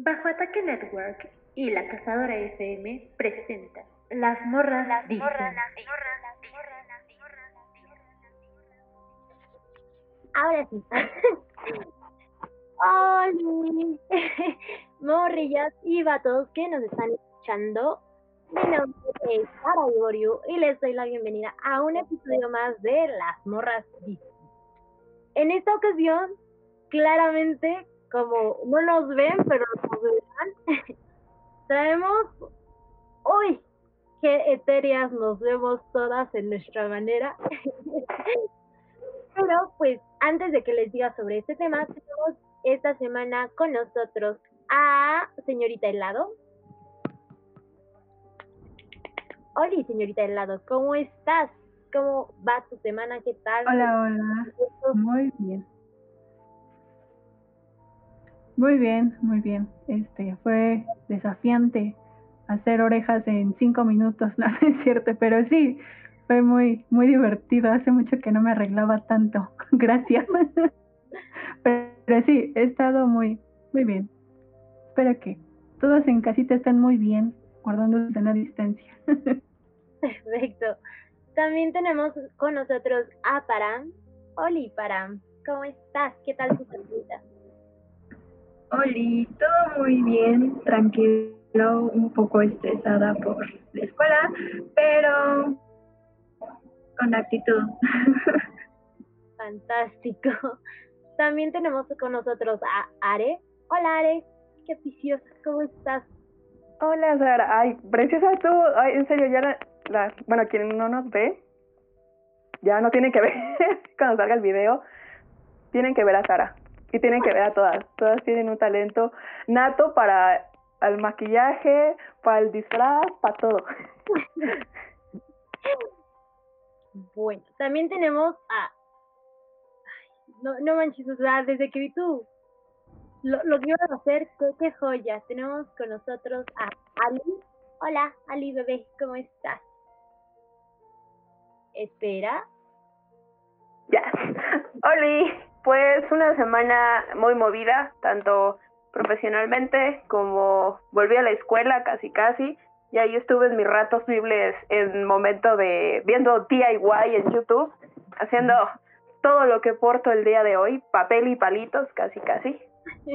Bajo Ataque Network y La Cazadora FM presentan Las Morras Las dicen. Ahora sí. Hola, morrillas y vatos que nos están escuchando. Mi nombre es Sara Iborio y les doy la bienvenida a un episodio más de Las Morras Dicen. En esta ocasión, claramente, como no nos ven, pero nos verán, traemos, uy, qué etéreas nos vemos todas en nuestra manera. pero pues antes de que les diga sobre este tema, tenemos esta semana con nosotros a señorita Helado. Hola, señorita Helado, ¿cómo estás? ¿Cómo va tu semana? ¿Qué tal? Hola, hola. Muy bien. Muy bien, muy bien. Este fue desafiante hacer orejas en cinco minutos, no es cierto, pero sí, fue muy, muy divertido. Hace mucho que no me arreglaba tanto. Gracias. Pero, sí, he estado muy, muy bien. Espero que todos en casita estén muy bien, guardándose la distancia. Perfecto. También tenemos con nosotros a Param. Oli, Param, ¿cómo estás? ¿Qué tal tu semana? Oli, todo muy bien, tranquilo, un poco estresada por la escuela, pero con actitud. Fantástico. También tenemos con nosotros a Are. Hola Are, qué preciosa, ¿cómo estás? Hola Sara, ay, preciosa tú, ay, en serio, ya la, bueno, quien no nos ve, ya no tienen que ver cuando salga el video, tienen que ver a Sara y tienen que ver a todas. Todas tienen un talento nato para el maquillaje, para el disfraz, para todo. Bueno, también tenemos a... no, no manches, o sea, desde que vi tú lo, lo que iban a hacer, qué, qué joya. Tenemos con nosotros a Ali. Hola, Ali bebé, ¿cómo estás? Espera. Ya. Oli, pues una semana muy movida, tanto profesionalmente como volví a la escuela casi casi y ahí estuve en mis ratos libres en momento de viendo DIY en YouTube, haciendo todo lo que porto el día de hoy, papel y palitos casi casi,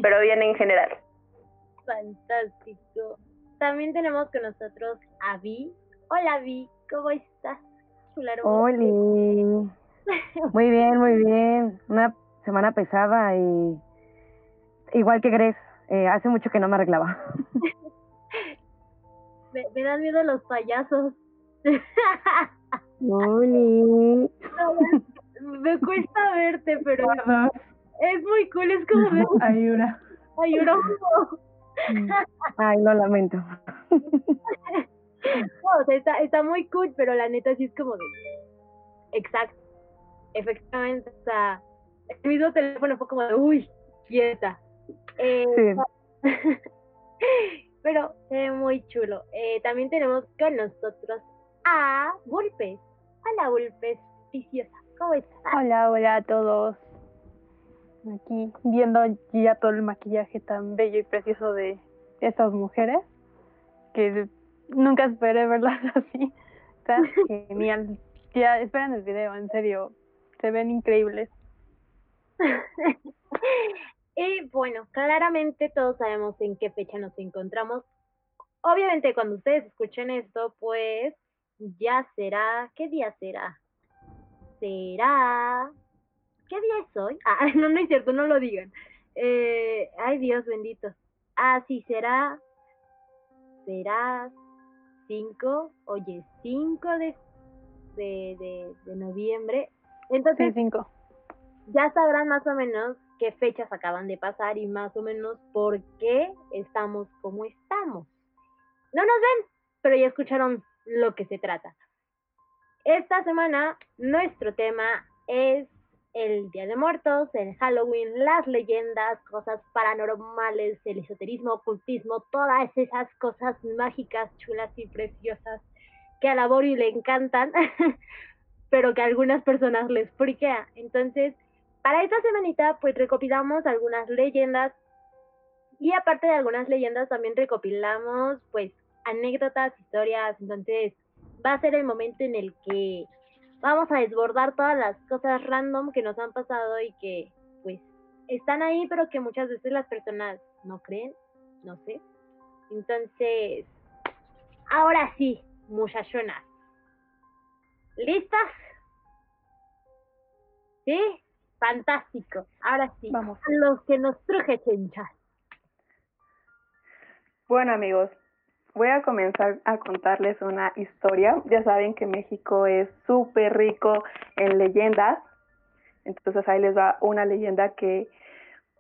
pero bien en general. Fantástico. También tenemos con nosotros a Vi. Hola Vi, ¿cómo estás? Hola. Muy bien, muy bien. Una semana pesada y igual que Gres, eh, hace mucho que no me arreglaba. me, me dan miedo los payasos. Oli. me cuesta verte, pero es muy cool, es como de... Ayura. Ayura. Ay, lo lamento. No, o sea, está, está muy cool, pero la neta sí es como de... Exacto. Efectivamente, o sea, el mismo teléfono fue como de, uy, quieta. Eh, Sí. pero eh, muy chulo. Eh, también tenemos con nosotros a Vulpes. Hola, Vulpes, preciosa. ¿Cómo estás? Hola, hola a todos. Aquí viendo ya todo el maquillaje tan bello y precioso de estas mujeres, que nunca esperé verlas así. Está genial. Ya, esperen el video, en serio. Se ven increíbles. y bueno, claramente todos sabemos en qué fecha nos encontramos. Obviamente cuando ustedes escuchen esto, pues ya será, ¿qué día será? Será, ¿qué día es hoy? Ah, no, no es cierto, no lo digan. Eh, ay Dios bendito. Ah, sí, será, será 5, oye, 5 de, de, de, de noviembre. Entonces, Sí, cinco. Ya sabrán más o menos qué fechas acaban de pasar y más o menos por qué estamos como estamos. No nos ven, pero ya escucharon lo que se trata. Esta semana nuestro tema es el Día de Muertos, el Halloween, las leyendas, cosas paranormales, el esoterismo, ocultismo, todas esas cosas mágicas, chulas y preciosas que a la Bori le encantan, pero que a algunas personas les friquea. Entonces, para esta semanita, pues recopilamos algunas leyendas Y aparte de algunas leyendas, también recopilamos pues anécdotas, historias, entonces va a ser el momento en el que vamos a desbordar todas las cosas random que nos han pasado y que pues están ahí, pero que muchas veces las personas no creen, no sé. Entonces, ahora sí, muchachonas. ¿Listas? ¿Sí? Fantástico. Ahora sí. Vamos. A los que nos truje chencha. Bueno amigos, voy a comenzar a contarles una historia. Ya saben que México es súper rico en leyendas. Entonces ahí les va una leyenda que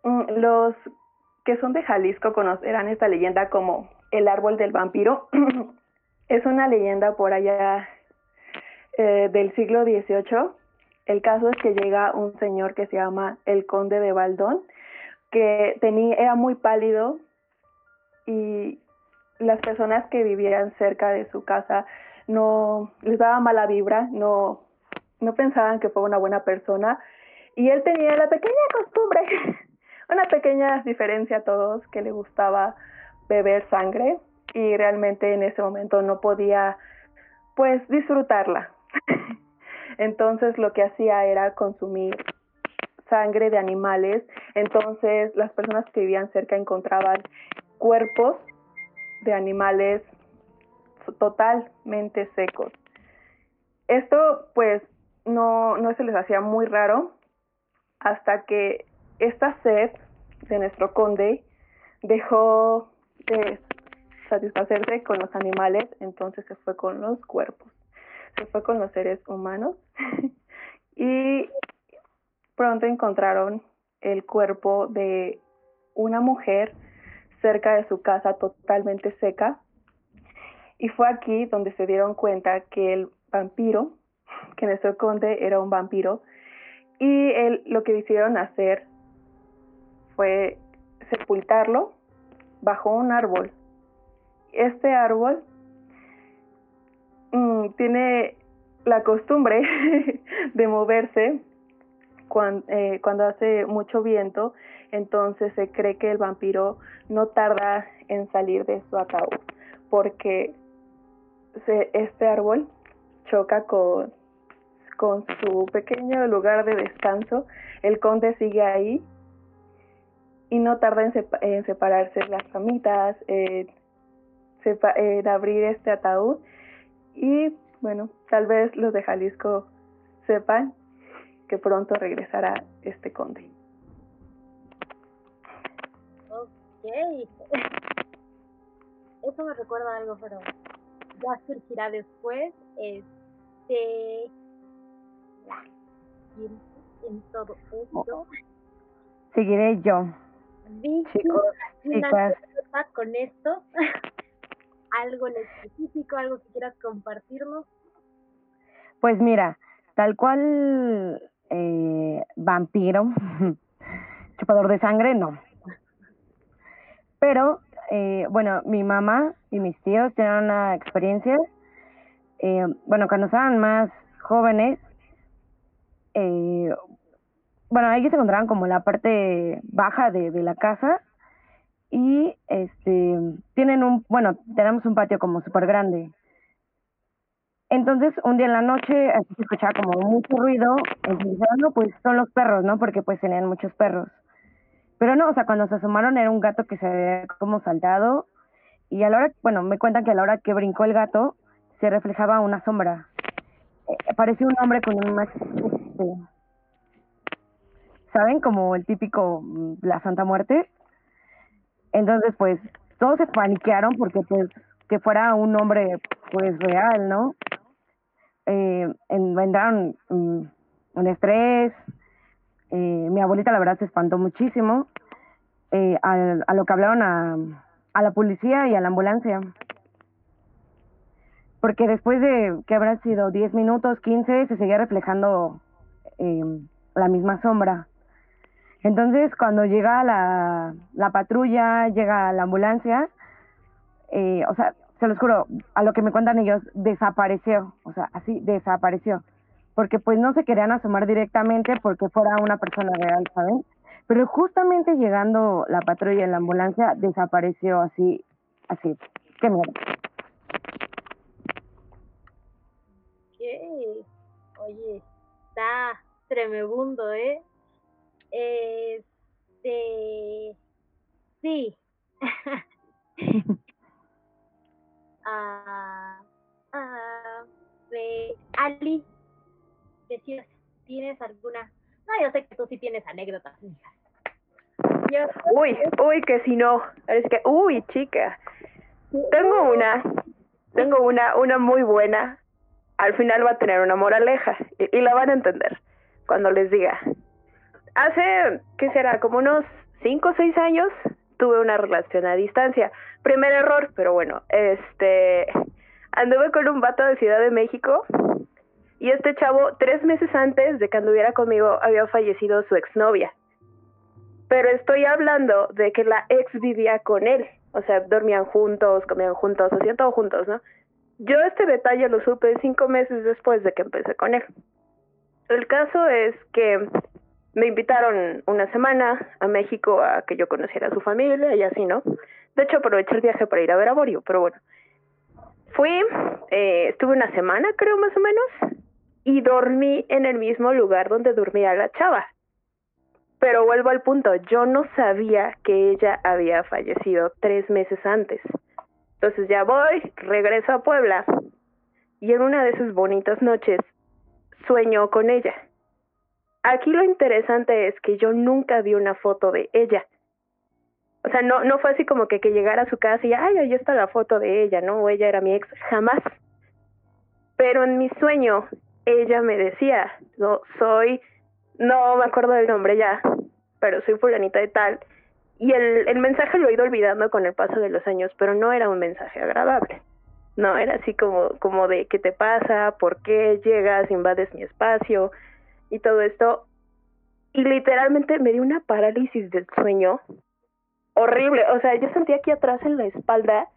mm, los que son de Jalisco conocerán esta leyenda como el árbol del vampiro. es una leyenda por allá eh, del siglo XVIII. El caso es que llega un señor que se llama el conde de Baldón, que tenía, era muy pálido y las personas que vivían cerca de su casa no les daba mala vibra, no, no pensaban que fue una buena persona y él tenía la pequeña costumbre, una pequeña diferencia a todos que le gustaba beber sangre y realmente en ese momento no podía pues disfrutarla. Entonces lo que hacía era consumir sangre de animales, entonces las personas que vivían cerca encontraban cuerpos de animales totalmente secos. Esto pues no, no se les hacía muy raro hasta que esta sed de nuestro conde dejó de satisfacerse con los animales, entonces se fue con los cuerpos, se fue con los seres humanos y pronto encontraron el cuerpo de una mujer cerca de su casa totalmente seca. Y fue aquí donde se dieron cuenta que el vampiro, que nuestro conde era un vampiro, y él, lo que decidieron hacer fue sepultarlo bajo un árbol. Este árbol mm, tiene la costumbre de moverse cuando, eh, cuando hace mucho viento, entonces se cree que el vampiro no tarda en salir de su ataúd, porque se, este árbol choca con, con su pequeño lugar de descanso, el conde sigue ahí y no tarda en, en separarse las ramitas, eh, en abrir este ataúd y bueno, tal vez los de Jalisco sepan que pronto regresará este conde. Ok. Eso me recuerda algo, pero ya surgirá después. Este. en todo esto. Seguiré yo. Chicos, chicas. con esto? ¿Algo en específico? ¿Algo que quieras compartirnos? Pues mira, tal cual eh, vampiro, chupador de sangre, no. Pero, eh, bueno, mi mamá y mis tíos tienen una experiencia, eh, bueno, cuando estaban más jóvenes, eh, bueno, ellos se encontraban como la parte baja de la casa y este tienen un, bueno, tenemos un patio como súper grande entonces, un día en la noche, así se escuchaba como mucho ruido, y no, pues son los perros, ¿no? Porque pues tenían muchos perros. Pero no, o sea, cuando se asomaron era un gato que se había como saltado, y a la hora, bueno, me cuentan que a la hora que brincó el gato, se reflejaba una sombra. Eh, parecía un hombre con un este, ¿saben? Como el típico, mm, la Santa Muerte. Entonces, pues, todos se paniquearon porque, pues, que fuera un hombre, pues, real, ¿no? eh, vendrán un mm, estrés. Eh, mi abuelita, la verdad, se espantó muchísimo eh, a, a, lo que hablaron a, a la policía y a la ambulancia. Porque después de que habrá sido 10 minutos, 15, se seguía reflejando eh, la misma sombra. Entonces, cuando llega la, la patrulla, llega la ambulancia, eh, o sea, se los juro, a lo que me cuentan ellos, desapareció, o sea, así desapareció, porque pues no se querían asomar directamente porque fuera una persona real, ¿saben? Pero justamente llegando la patrulla en la ambulancia, desapareció así, así. Qué. ¿Qué? Oye, está tremebundo, ¿eh? Este. Sí. ah, ah, de Ali, decías, ¿tienes alguna? No, yo sé que tú sí tienes anécdotas, hija. Yo, Uy, uy, que si no. Es que, uy, chica. Tengo una, tengo una, una muy buena. Al final va a tener una moraleja y, y la van a entender cuando les diga. Hace, ¿qué será? Como unos cinco o seis años tuve una relación a distancia. Primer error, pero bueno, este, anduve con un vato de Ciudad de México y este chavo, tres meses antes de que anduviera conmigo, había fallecido su exnovia. Pero estoy hablando de que la ex vivía con él. O sea, dormían juntos, comían juntos, hacían todo juntos, ¿no? Yo este detalle lo supe cinco meses después de que empecé con él. El caso es que me invitaron una semana a México a que yo conociera a su familia y así, ¿no? De hecho, aproveché el viaje para ir a ver a Borio, pero bueno. Fui, eh, estuve una semana, creo, más o menos, y dormí en el mismo lugar donde dormía la chava. Pero vuelvo al punto, yo no sabía que ella había fallecido tres meses antes. Entonces ya voy, regreso a Puebla, y en una de esas bonitas noches sueño con ella. Aquí lo interesante es que yo nunca vi una foto de ella. O sea, no, no fue así como que, que llegara a su casa y, ay, ahí está la foto de ella, ¿no? O ella era mi ex, jamás. Pero en mi sueño, ella me decía, no, soy, no me acuerdo del nombre ya, pero soy fulanita de tal. Y el, el mensaje lo he ido olvidando con el paso de los años, pero no era un mensaje agradable. No, era así como, como de qué te pasa, por qué llegas, invades mi espacio y todo esto. Y literalmente me dio una parálisis del sueño horrible. O sea, yo sentía aquí atrás en la espalda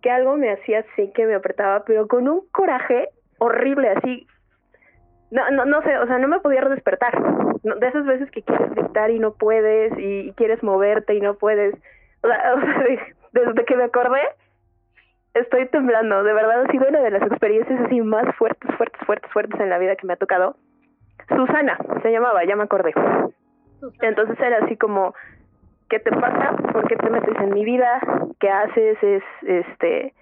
que algo me hacía así, que me apretaba, pero con un coraje horrible, así. No, no, no sé, o sea, no me podía despertar. De esas veces que quieres gritar y no puedes, y, quieres moverte y no puedes. O sea, o sea de, desde que me acordé, estoy temblando. De verdad ha sido una de las experiencias así más fuertes, fuertes, fuertes, fuertes en la vida que me ha tocado. Susana se llamaba, ya me acordé. Entonces era así como, ¿qué te pasa? ¿Por qué te metes en mi vida? ¿Qué haces? Es este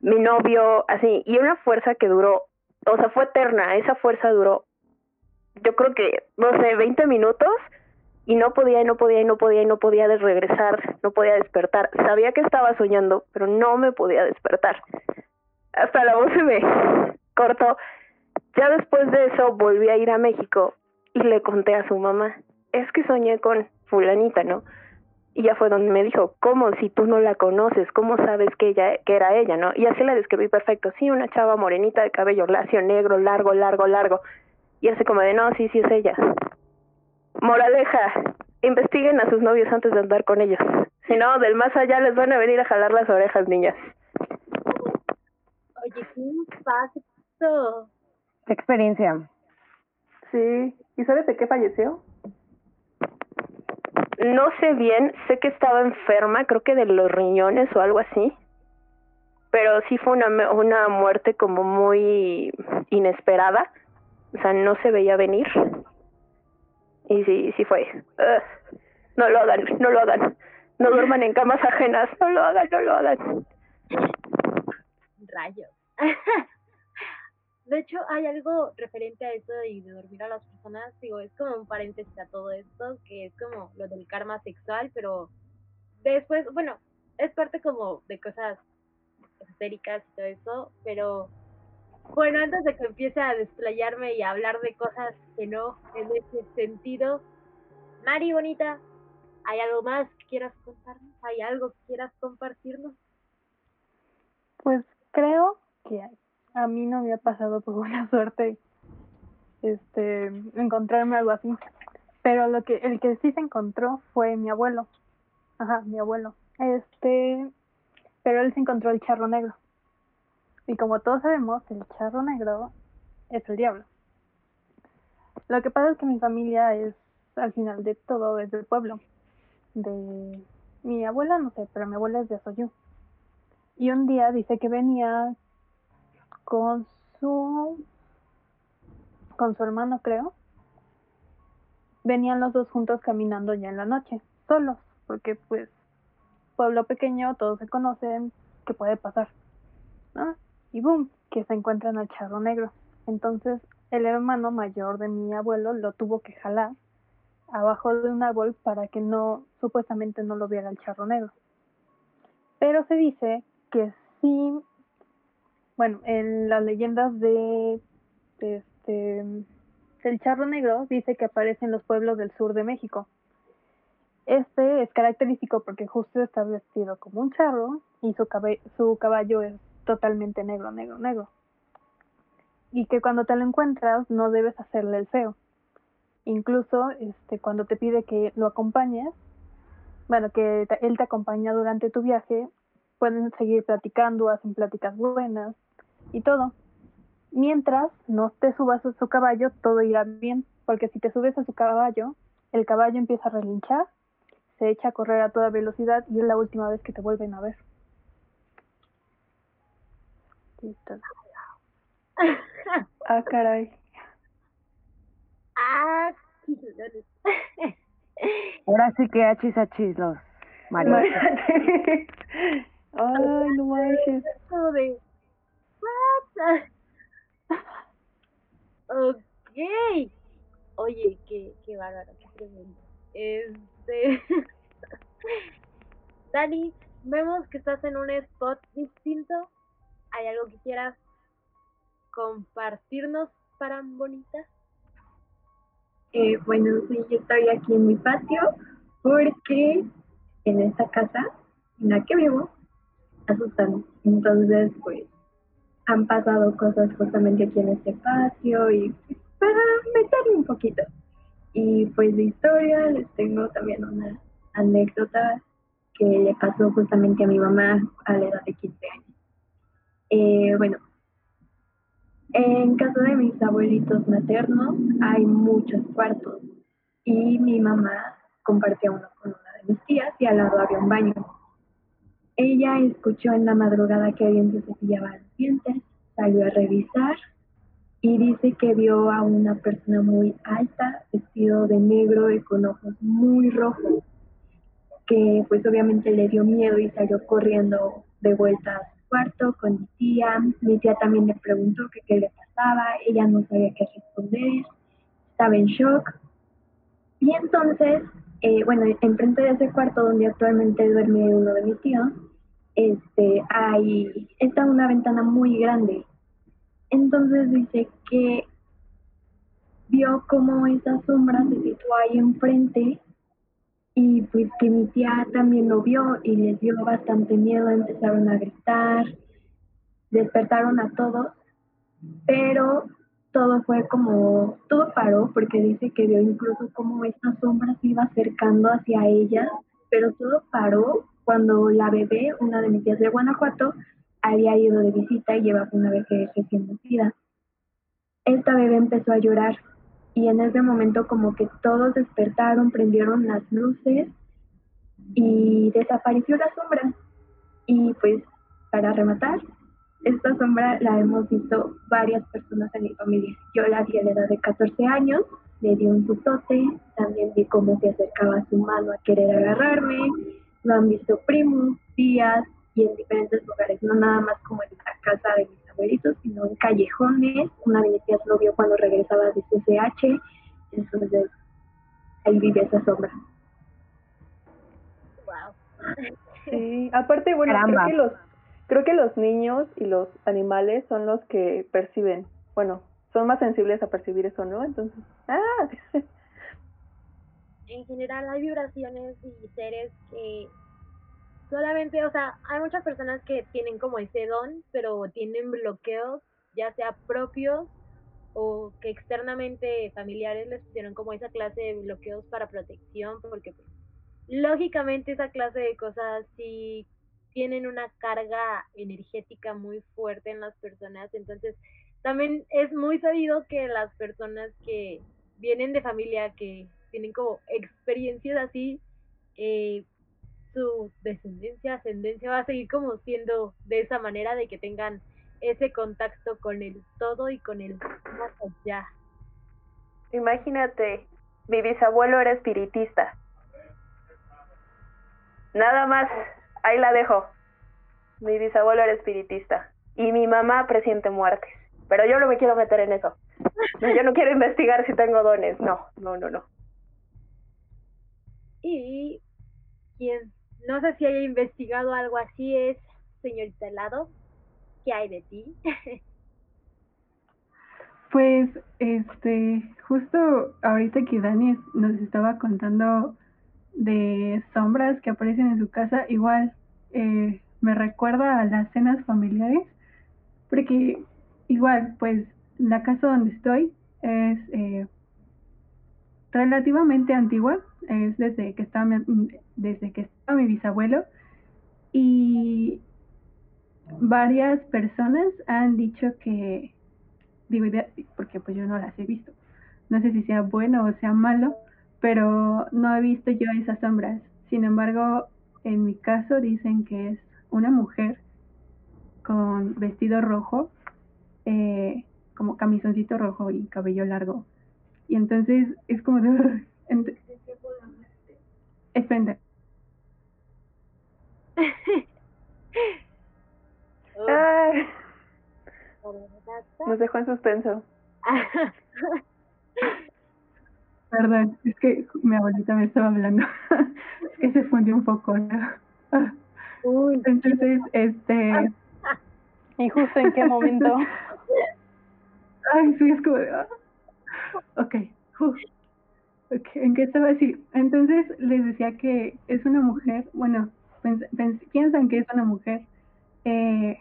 mi novio, así, y una fuerza que duró, o sea, fue eterna, esa fuerza duró, yo creo que, no sé, 20 minutos, y no podía, y no podía, y no podía, y no podía de regresar, no podía despertar. Sabía que estaba soñando, pero no me podía despertar. Hasta la voz se me cortó. Ya después de eso volví a ir a México y le conté a su mamá, es que soñé con fulanita, ¿no? Y ya fue donde me dijo, ¿cómo si tú no la conoces? ¿Cómo sabes que ella que era ella, no? Y así la describí perfecto. Sí, una chava morenita de cabello lacio, negro, largo, largo, largo. Y así como de, no, sí, sí es ella. Moraleja, investiguen a sus novios antes de andar con ellos. Si no, del más allá les van a venir a jalar las orejas, niñas. Oye, qué impacto. Qué experiencia. Sí. ¿Y sabes de qué falleció? No sé bien, sé que estaba enferma, creo que de los riñones o algo así. Pero sí fue una, una muerte como muy inesperada. O sea, no se veía venir. Y sí, sí fue. No lo hagan, no lo hagan. No duerman en camas ajenas. No lo hagan, no lo hagan. Rayos. De hecho, hay algo referente a eso de dormir a las personas, digo, es como un paréntesis a todo esto, que es como lo del karma sexual, pero después, bueno, es parte como de cosas esotéricas y todo eso, pero bueno, antes de que empiece a desplayarme y a hablar de cosas que no en ese sentido, Mari bonita, ¿hay algo más que quieras contarnos? ¿Hay algo que quieras compartirnos? Pues creo que a mí no me ha pasado por buena suerte este encontrarme algo así. Pero lo que el que sí se encontró fue mi abuelo. Ajá, mi abuelo. Este, pero él se encontró el charro negro. Y como todos sabemos, el charro negro es el diablo. Lo que pasa es que mi familia es al final de todo es del pueblo. De mi abuela, no sé, pero mi abuela es de Soyú. Y un día dice que venía con su con su hermano, creo. Venían los dos juntos caminando ya en la noche, solos, porque pues pueblo pequeño, todos se conocen, ¿qué puede pasar? ¿No? Y boom, que se encuentran al charro negro. Entonces el hermano mayor de mi abuelo lo tuvo que jalar abajo de un árbol para que no, supuestamente no lo viera el charro negro. Pero se dice que sí, bueno, en las leyendas de, este el charro negro dice que aparece en los pueblos del sur de México. Este es característico porque justo está vestido como un charro y su, su caballo es totalmente negro, negro, negro. Y que cuando te lo encuentras no debes hacerle el feo. Incluso este, cuando te pide que lo acompañes, bueno, que él te acompaña durante tu viaje, pueden seguir platicando, hacen pláticas buenas y todo. Mientras no te subas a su caballo, todo irá bien, porque si te subes a su caballo, el caballo empieza a relinchar, se echa a correr a toda velocidad y es la última vez que te vuelven a ver. ah, caray. Ah, Ahora sí que achis achis los mariachis. Ay, no manches. De... ok. Oye, qué, qué bárbaro, qué tremendo. Este... Dani, vemos que estás en un spot distinto. ¿Hay algo que quieras compartirnos para bonita? Eh, bueno, sí, yo estoy aquí en mi patio porque en esta casa en la que vivo asustan. Entonces, pues, han pasado cosas justamente aquí en este patio y para meterme un poquito. Y pues de historia les tengo también una anécdota que le pasó justamente a mi mamá a la edad de 15 años. Eh, bueno, en casa de mis abuelitos maternos hay muchos cuartos y mi mamá compartía uno con una de mis tías y al lado había un baño. Ella escuchó en la madrugada que alguien se cepillaba los dientes, salió a revisar y dice que vio a una persona muy alta, vestido de negro y con ojos muy rojos, que pues obviamente le dio miedo y salió corriendo de vuelta a su cuarto con mi tía. Mi tía también le preguntó que qué le pasaba, ella no sabía qué responder, estaba en shock. Y entonces, eh, bueno, enfrente de ese cuarto donde actualmente duerme uno de mis tíos, este, hay, está una ventana muy grande. Entonces dice que vio como esa sombra se situó ahí enfrente y pues que mi tía también lo vio y les dio bastante miedo, empezaron a gritar, despertaron a todos, pero todo fue como, todo paró porque dice que vio incluso como esta sombra se iba acercando hacia ella, pero todo paró cuando la bebé, una de mis tías de Guanajuato, había ido de visita y llevaba una bebé recién nacida. Esta bebé empezó a llorar y en ese momento como que todos despertaron, prendieron las luces y desapareció la sombra. Y pues para rematar, esta sombra la hemos visto varias personas en mi familia. Yo la vi a la edad de 14 años, le di un sustote, también vi cómo se acercaba su mano a querer agarrarme, lo han visto primos, tías y en diferentes lugares, no nada más como en la casa de mis abuelitos, sino en callejones. Una de mis tías lo vio cuando regresaba de CCH, entonces ahí vive esa sombra. Wow. Sí, aparte, bueno, creo que los creo que los niños y los animales son los que perciben, bueno, son más sensibles a percibir eso, ¿no? Entonces, ah, en general hay vibraciones y seres que solamente, o sea, hay muchas personas que tienen como ese don, pero tienen bloqueos, ya sea propios o que externamente familiares les pusieron como esa clase de bloqueos para protección, porque pues, lógicamente esa clase de cosas sí tienen una carga energética muy fuerte en las personas, entonces también es muy sabido que las personas que vienen de familia que tienen como experiencias así, eh, su descendencia, ascendencia va a seguir como siendo de esa manera de que tengan ese contacto con el todo y con el más allá. Imagínate, mi bisabuelo era espiritista. Nada más, ahí la dejo. Mi bisabuelo era espiritista. Y mi mamá presiente muertes. Pero yo no me quiero meter en eso. yo no quiero investigar si tengo dones. No, no, no, no. Y quien no sé si haya investigado algo así es señorita Helado. ¿Qué hay de ti? Pues, este, justo ahorita que Dani nos estaba contando de sombras que aparecen en su casa, igual eh, me recuerda a las cenas familiares, porque igual, pues, la casa donde estoy es eh, relativamente antigua, es desde que estaba desde que estaba mi bisabuelo y varias personas han dicho que digo, porque pues yo no las he visto. No sé si sea bueno o sea malo, pero no he visto yo esas sombras. Sin embargo, en mi caso dicen que es una mujer con vestido rojo, eh, como camisoncito rojo y cabello largo. Y entonces es como de... Espera. Nos dejó en suspenso. Perdón, es que mi abuelita me estaba hablando. es que se fundió un poco. Entonces, este. ¿Y justo en qué momento? Ay, sí, es como. Ok. okay. ¿En qué estaba así? Entonces les decía que es una mujer, bueno, piensan que es una mujer eh,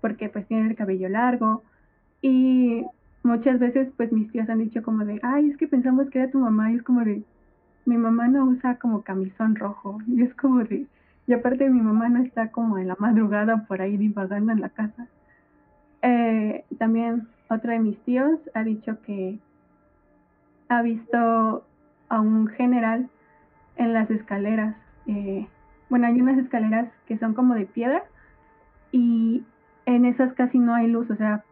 porque pues tiene el cabello largo y muchas veces pues mis tías han dicho como de, ay, es que pensamos que era tu mamá y es como de, mi mamá no usa como camisón rojo y es como de, y aparte mi mamá no está como en la madrugada por ahí divagando en la casa. Eh, también otra de mis tíos ha dicho que ha visto a un general en las escaleras. Eh, bueno, hay unas escaleras que son como de piedra y en esas casi no hay luz, o sea,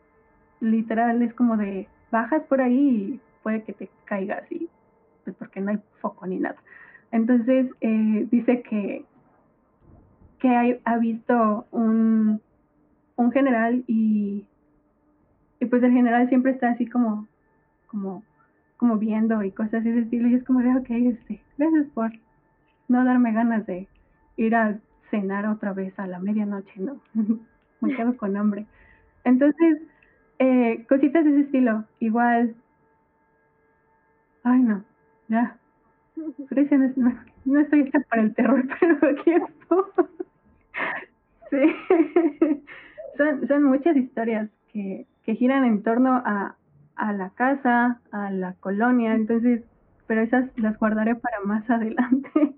literal es como de bajas por ahí y puede que te caigas y pues porque no hay foco ni nada. Entonces eh, dice que que ha visto un, un general y, y pues el general siempre está así como como como viendo y cosas de ese estilo y es como de ok este gracias por no darme ganas de ir a cenar otra vez a la medianoche no me con hambre entonces eh, cositas de ese estilo, igual. Ay, no, ya. No, no, estoy hecha para el terror, pero aquí estoy. sí. son, son muchas historias que, que giran en torno a, a la casa, a la colonia, entonces, pero esas las guardaré para más adelante.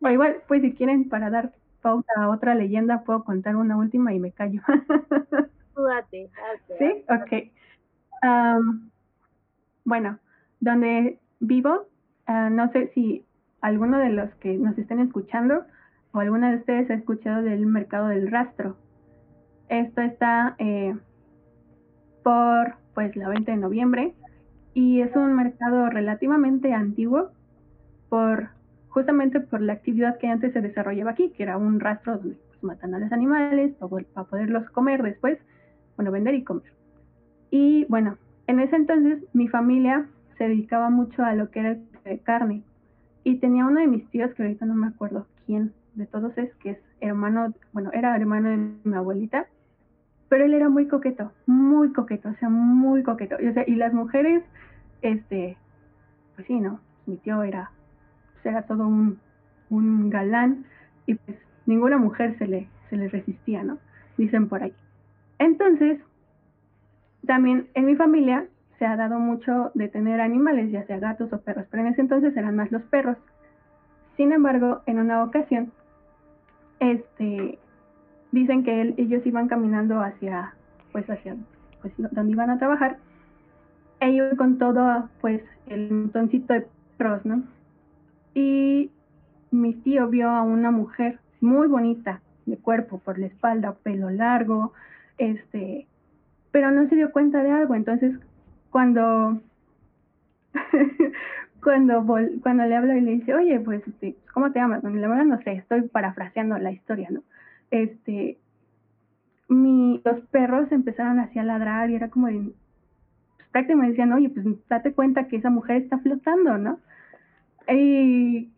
o igual, pues si quieren, para dar pauta a otra leyenda, puedo contar una última y me callo. Sí, ok. bueno, donde vivo, ah, no sé si alguno de los que nos estén escuchando o alguna de ustedes ha escuchado del mercado del rastro. Esto está eh, por pues la 20 de noviembre y es un mercado relativamente antiguo por justamente por la actividad que antes se desarrollaba aquí, que era un rastro donde pues, matan a los animales para poderlos comer después bueno, vender y comer. Y bueno, en ese entonces mi familia se dedicaba mucho a lo que era el carne. Y tenía uno de mis tíos, que ahorita no me acuerdo quién de todos es, que es hermano, bueno, era hermano de mi abuelita, pero él era muy coqueto, muy coqueto, o sea, muy coqueto. Y, o sea, y las mujeres, este, pues sí, ¿no? Mi tío era, pues era todo un, un galán y pues ninguna mujer se le, se le resistía, ¿no? Dicen por ahí. Entonces, también en mi familia se ha dado mucho de tener animales, ya sea gatos o perros, pero en ese entonces eran más los perros. Sin embargo, en una ocasión, este, dicen que ellos iban caminando hacia, pues hacia, pues donde iban a trabajar, e iban con todo, pues, el montoncito de perros, ¿no? Y mi tío vio a una mujer muy bonita de cuerpo por la espalda, pelo largo, este, pero no se dio cuenta de algo. Entonces, cuando cuando cuando le habla y le dice, oye, pues, este, ¿cómo te llamas? la verdad no sé, estoy parafraseando la historia, ¿no? Este, los perros empezaron así a ladrar y era como de, pues, prácticamente decían, oye, pues date cuenta que esa mujer está flotando, ¿no? Y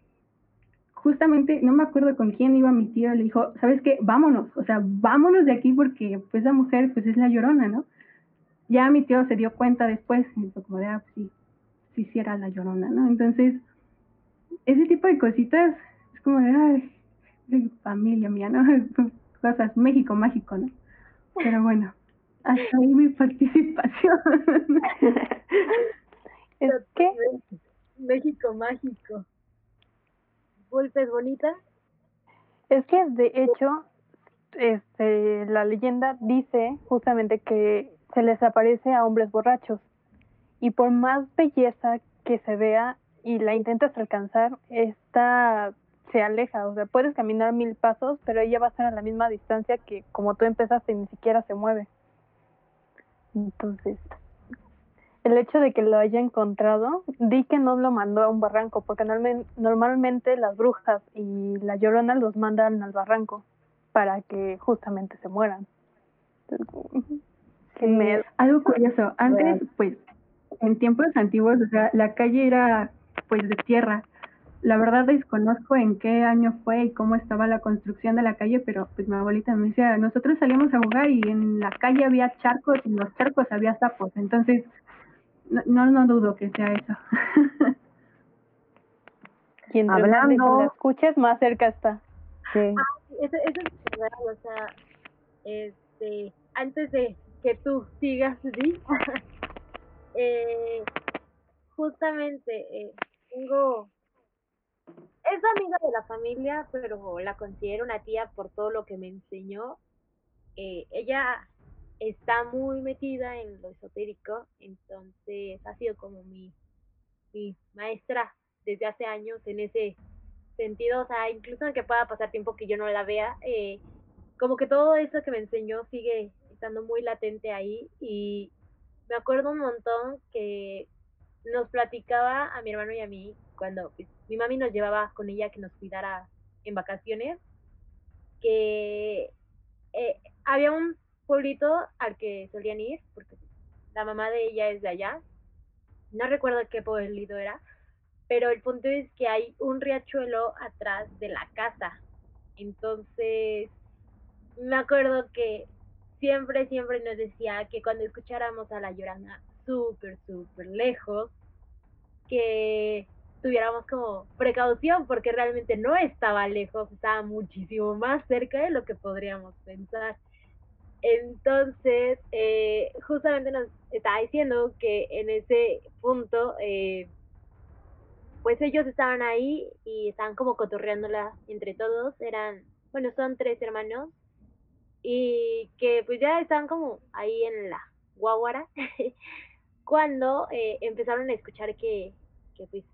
justamente, no me acuerdo con quién iba mi tío, le dijo, ¿sabes qué? Vámonos, o sea, vámonos de aquí porque pues esa mujer pues es la llorona, ¿no? Ya mi tío se dio cuenta después, y fue como de, ah, pues, sí, si hiciera la llorona, ¿no? Entonces, ese tipo de cositas es como de, ay, familia mía, ¿no? Cosas, México mágico, ¿no? Pero bueno, hasta ahí mi participación. es que México mágico. ¿Golpes bonitas? Es que de hecho, este, la leyenda dice justamente que se les aparece a hombres borrachos y por más belleza que se vea y la intentas alcanzar, esta se aleja, o sea, puedes caminar mil pasos, pero ella va a estar a la misma distancia que como tú empezaste, ni siquiera se mueve. Entonces, el hecho de que lo haya encontrado, di que no lo mandó a un barranco, porque normalmente las brujas y la llorona los mandan al barranco para que justamente se mueran. Algo curioso, antes, pues, en tiempos antiguos, o sea, la calle era pues de tierra. La verdad desconozco en qué año fue y cómo estaba la construcción de la calle, pero pues mi abuelita me decía, nosotros salíamos a jugar y en la calle había charcos y en los charcos había sapos, entonces no, no, dudo que sea eso. y entre Hablando... más escuches, más cerca está. Sí. Ah, eso, eso es verdad, o sea, este, antes de que tú sigas, ¿sí? eh, justamente eh, tengo amiga de la familia, pero la considero una tía por todo lo que me enseñó. Eh, ella está muy metida en lo esotérico, entonces ha sido como mi, mi maestra desde hace años en ese sentido, o sea, incluso aunque pueda pasar tiempo que yo no la vea, eh, como que todo eso que me enseñó sigue estando muy latente ahí y me acuerdo un montón que nos platicaba a mi hermano y a mí cuando pues, mi mami nos llevaba con ella que nos cuidara en vacaciones, que eh, había un pueblito al que solían ir, porque la mamá de ella es de allá, no recuerdo qué pueblito era, pero el punto es que hay un riachuelo atrás de la casa. Entonces, me acuerdo que siempre, siempre nos decía que cuando escucháramos a la llorana súper, súper lejos, que tuviéramos como precaución porque realmente no estaba lejos, estaba muchísimo más cerca de lo que podríamos pensar. Entonces, eh, justamente nos estaba diciendo que en ese punto, eh, pues ellos estaban ahí y estaban como cotorreándola entre todos, eran, bueno, son tres hermanos, y que pues ya estaban como ahí en la guaguara cuando eh, empezaron a escuchar que, que pues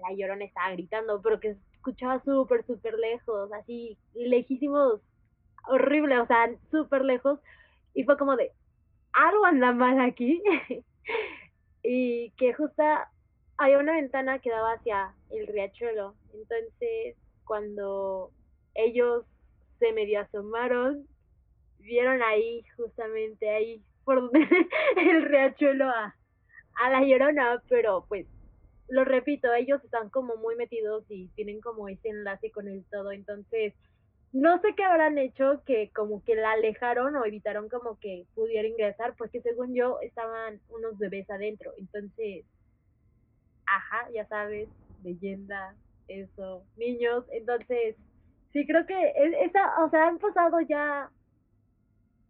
la llorona estaba gritando, pero que escuchaba súper, súper lejos, así lejísimos, horrible, o sea, súper lejos, y fue como de, algo anda mal aquí, y que justo había una ventana que daba hacia el riachuelo, entonces cuando ellos se medio asomaron, vieron ahí, justamente ahí, por donde el riachuelo a, a la llorona, pero pues lo repito, ellos están como muy metidos y tienen como ese enlace con el todo, entonces no sé qué habrán hecho que como que la alejaron o evitaron como que pudiera ingresar, porque según yo estaban unos bebés adentro, entonces, ajá, ya sabes, leyenda, eso, niños, entonces, sí creo que esa, o sea, han pasado ya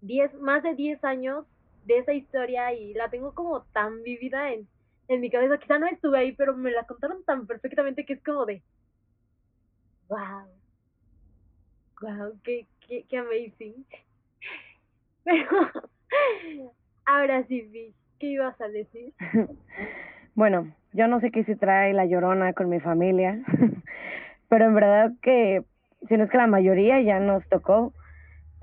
diez, más de 10 años de esa historia y la tengo como tan vivida en, en mi cabeza. Quizá no estuve ahí, pero me la contaron tan perfectamente que es como de, wow, wow, qué, qué, qué amazing. Pero, ahora sí, vi, ¿qué ibas a decir? bueno, yo no sé qué se trae la llorona con mi familia, pero en verdad que, si no es que la mayoría ya nos tocó,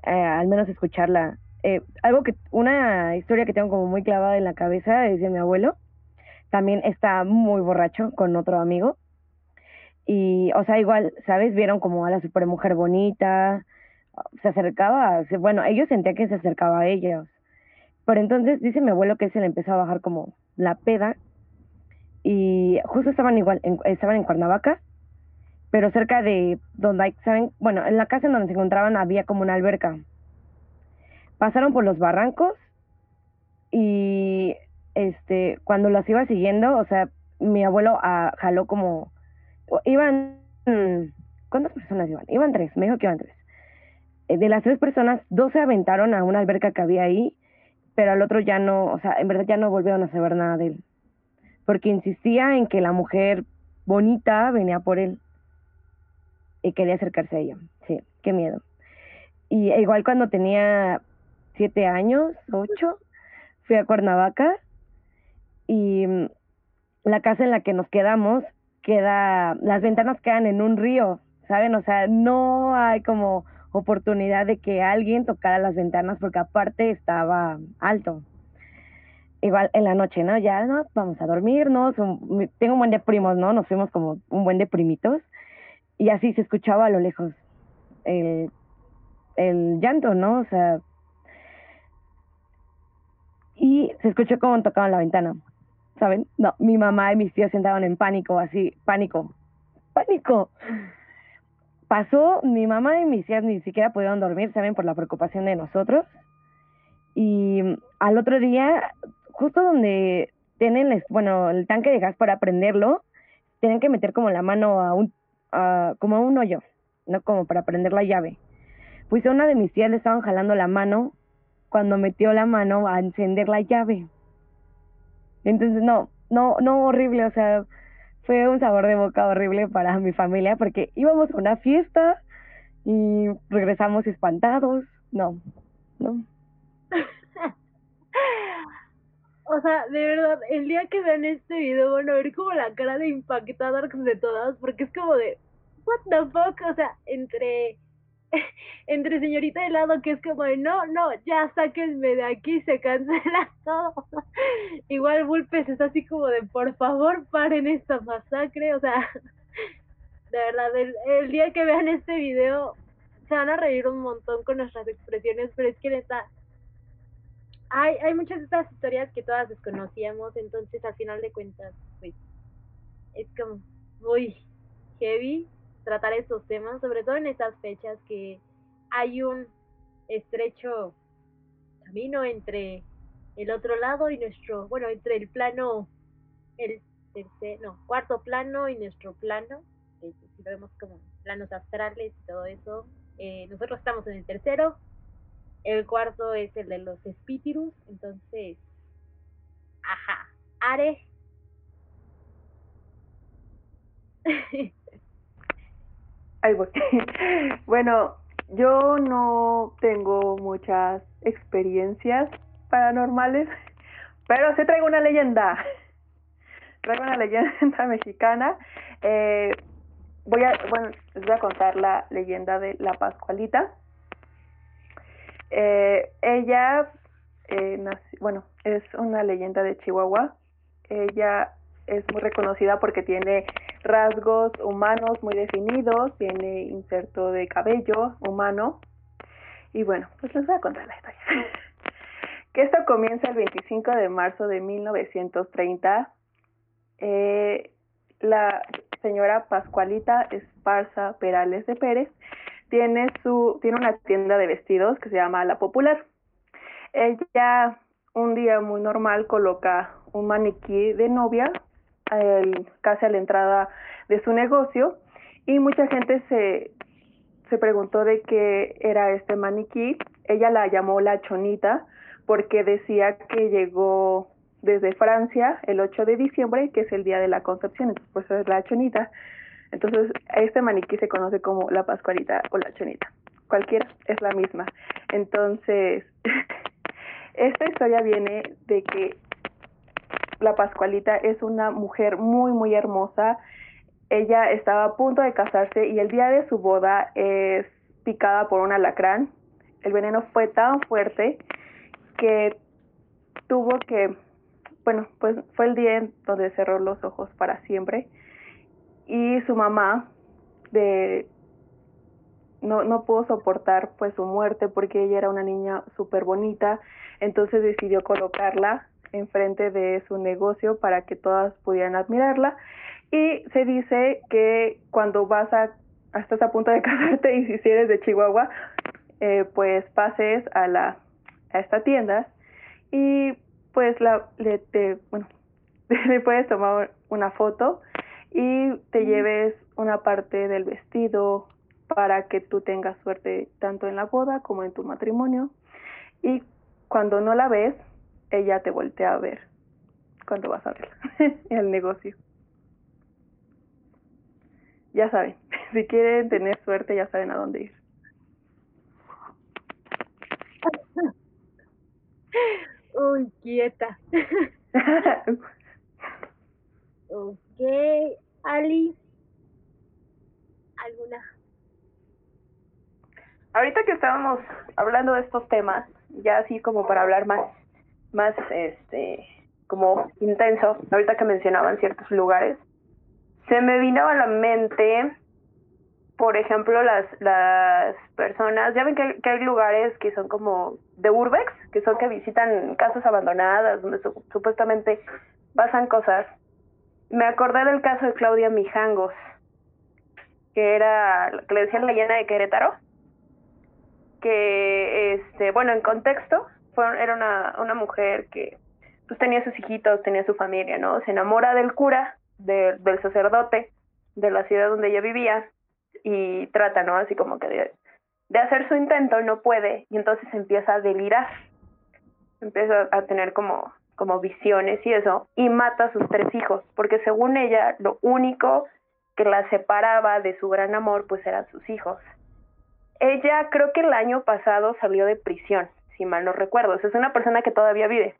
eh, al menos escucharla. Eh, algo que, una historia que tengo como muy clavada en la cabeza es de mi abuelo. También está muy borracho con otro amigo. Y, o sea, igual, ¿sabes? Vieron como a la supermujer bonita, se acercaba, bueno, ellos sentían que se acercaba a ellos. Pero entonces dice mi abuelo que se le empezó a bajar como la peda y justo estaban igual, en, estaban en Cuernavaca, pero cerca de donde hay, ¿saben? Bueno, en la casa en donde se encontraban había como una alberca. Pasaron por los barrancos y este cuando las iba siguiendo, o sea, mi abuelo ah, jaló como iban ¿cuántas personas iban? Iban tres, me dijo que iban tres. Eh, De las tres personas, dos se aventaron a una alberca que había ahí, pero al otro ya no, o sea, en verdad ya no volvieron a saber nada de él. Porque insistía en que la mujer bonita venía por él y quería acercarse a ella. Sí, qué miedo. Y e igual cuando tenía siete años, ocho, fui a Cuernavaca y mm, la casa en la que nos quedamos queda, las ventanas quedan en un río, ¿saben? O sea, no hay como oportunidad de que alguien tocara las ventanas porque aparte estaba alto. Igual en la noche, ¿no? Ya, no, vamos a dormirnos. tengo un buen de primos, ¿no? Nos fuimos como un buen de primitos y así se escuchaba a lo lejos el, el llanto, ¿no? O sea, y se escuchó como tocaban la ventana, ¿saben? No, mi mamá y mis tíos entraban en pánico, así, pánico, pánico. Pasó, mi mamá y mis tías ni siquiera pudieron dormir, ¿saben? Por la preocupación de nosotros. Y al otro día, justo donde tienen, bueno, el tanque de gas para prenderlo, tienen que meter como la mano a un, como a un hoyo, ¿no? Como para prender la llave. Pues a una de mis tías le estaban jalando la mano cuando metió la mano a encender la llave. Entonces, no, no, no horrible, o sea, fue un sabor de boca horrible para mi familia porque íbamos a una fiesta y regresamos espantados. No, no. O sea, de verdad, el día que vean este video van a ver como la cara de impactadas de todas, porque es como de, what the fuck, o sea, entre, entre señorita helado que es como de, no, no, ya sáquenme de aquí, se cancela todo. Igual Bulpes es así como de, por favor, paren esta masacre, o sea, de verdad, el, el día que vean este video se van a reír un montón con nuestras expresiones, pero es que neta, hay, hay muchas de estas historias que todas desconocíamos, entonces al final de cuentas, pues, es como muy heavy tratar estos temas, sobre todo en estas fechas que hay un estrecho camino entre el otro lado y nuestro, bueno, entre el plano, el tercer, no, cuarto plano y nuestro plano, que si lo vemos como planos astrales y todo eso, eh, nosotros estamos en el tercero, el cuarto es el de los espíritus, entonces, ajá, Are. Bueno, yo no tengo muchas experiencias paranormales, pero sí traigo una leyenda. Traigo una leyenda mexicana. Eh, voy a, bueno, les voy a contar la leyenda de la Pascualita. Eh, ella, eh, bueno, es una leyenda de Chihuahua. Ella es muy reconocida porque tiene rasgos humanos muy definidos, tiene inserto de cabello humano. Y bueno, pues les voy a contar la historia. que esto comienza el 25 de marzo de 1930. Eh, la señora Pascualita Esparza Perales de Pérez tiene su tiene una tienda de vestidos que se llama La Popular. Ella un día muy normal coloca un maniquí de novia el- casi a la entrada de su negocio y mucha gente se, se preguntó de qué era este maniquí. Ella la llamó la chonita porque decía que llegó desde Francia el 8 de diciembre, que es el día de la concepción, entonces por eso es la chonita. Entonces, este maniquí se conoce como la pascualita o la chonita. Cualquiera es la misma. Entonces, esta historia viene de que la Pascualita es una mujer muy, muy hermosa. Ella estaba a punto de casarse y el día de su boda es picada por un alacrán. El veneno fue tan fuerte que tuvo que, bueno, pues fue el día en donde cerró los ojos para siempre. Y su mamá de no, no pudo soportar pues su muerte porque ella era una niña súper bonita, entonces decidió colocarla enfrente de su negocio para que todas pudieran admirarla y se dice que cuando vas a estás a punto de casarte y si eres de Chihuahua eh, pues pases a la a esta tienda y pues la le te bueno le puedes tomar una foto y te lleves una parte del vestido para que tú tengas suerte tanto en la boda como en tu matrimonio. Y cuando no la ves, ella te voltea a ver cuando vas a verla el negocio. Ya saben, si quieren tener suerte, ya saben a dónde ir. Uy, quieta. ok, Ali. ¿Alguna ahorita que estábamos hablando de estos temas, ya así como para hablar más, más, este, como intenso, ahorita que mencionaban ciertos lugares, se me vino a la mente, por ejemplo, las, las personas, ya ven que, que hay lugares que son como de urbex, que son que visitan casas abandonadas, donde supuestamente pasan cosas. Me acordé del caso de Claudia Mijangos, que era, que le decían la llena de Querétaro, que, este, bueno, en contexto, fue, era una, una mujer que pues tenía sus hijitos, tenía su familia, ¿no? Se enamora del cura, del sacerdote de la ciudad donde ella vivía y trata, ¿no? Así como que de, de hacer su intento, no puede, y entonces empieza a delirar, empieza a tener como, como visiones y eso, y mata a sus tres hijos, porque según ella, lo único que la separaba de su gran amor, pues eran sus hijos. Ella creo que el año pasado salió de prisión, mal no recuerdo. es una persona que todavía vive.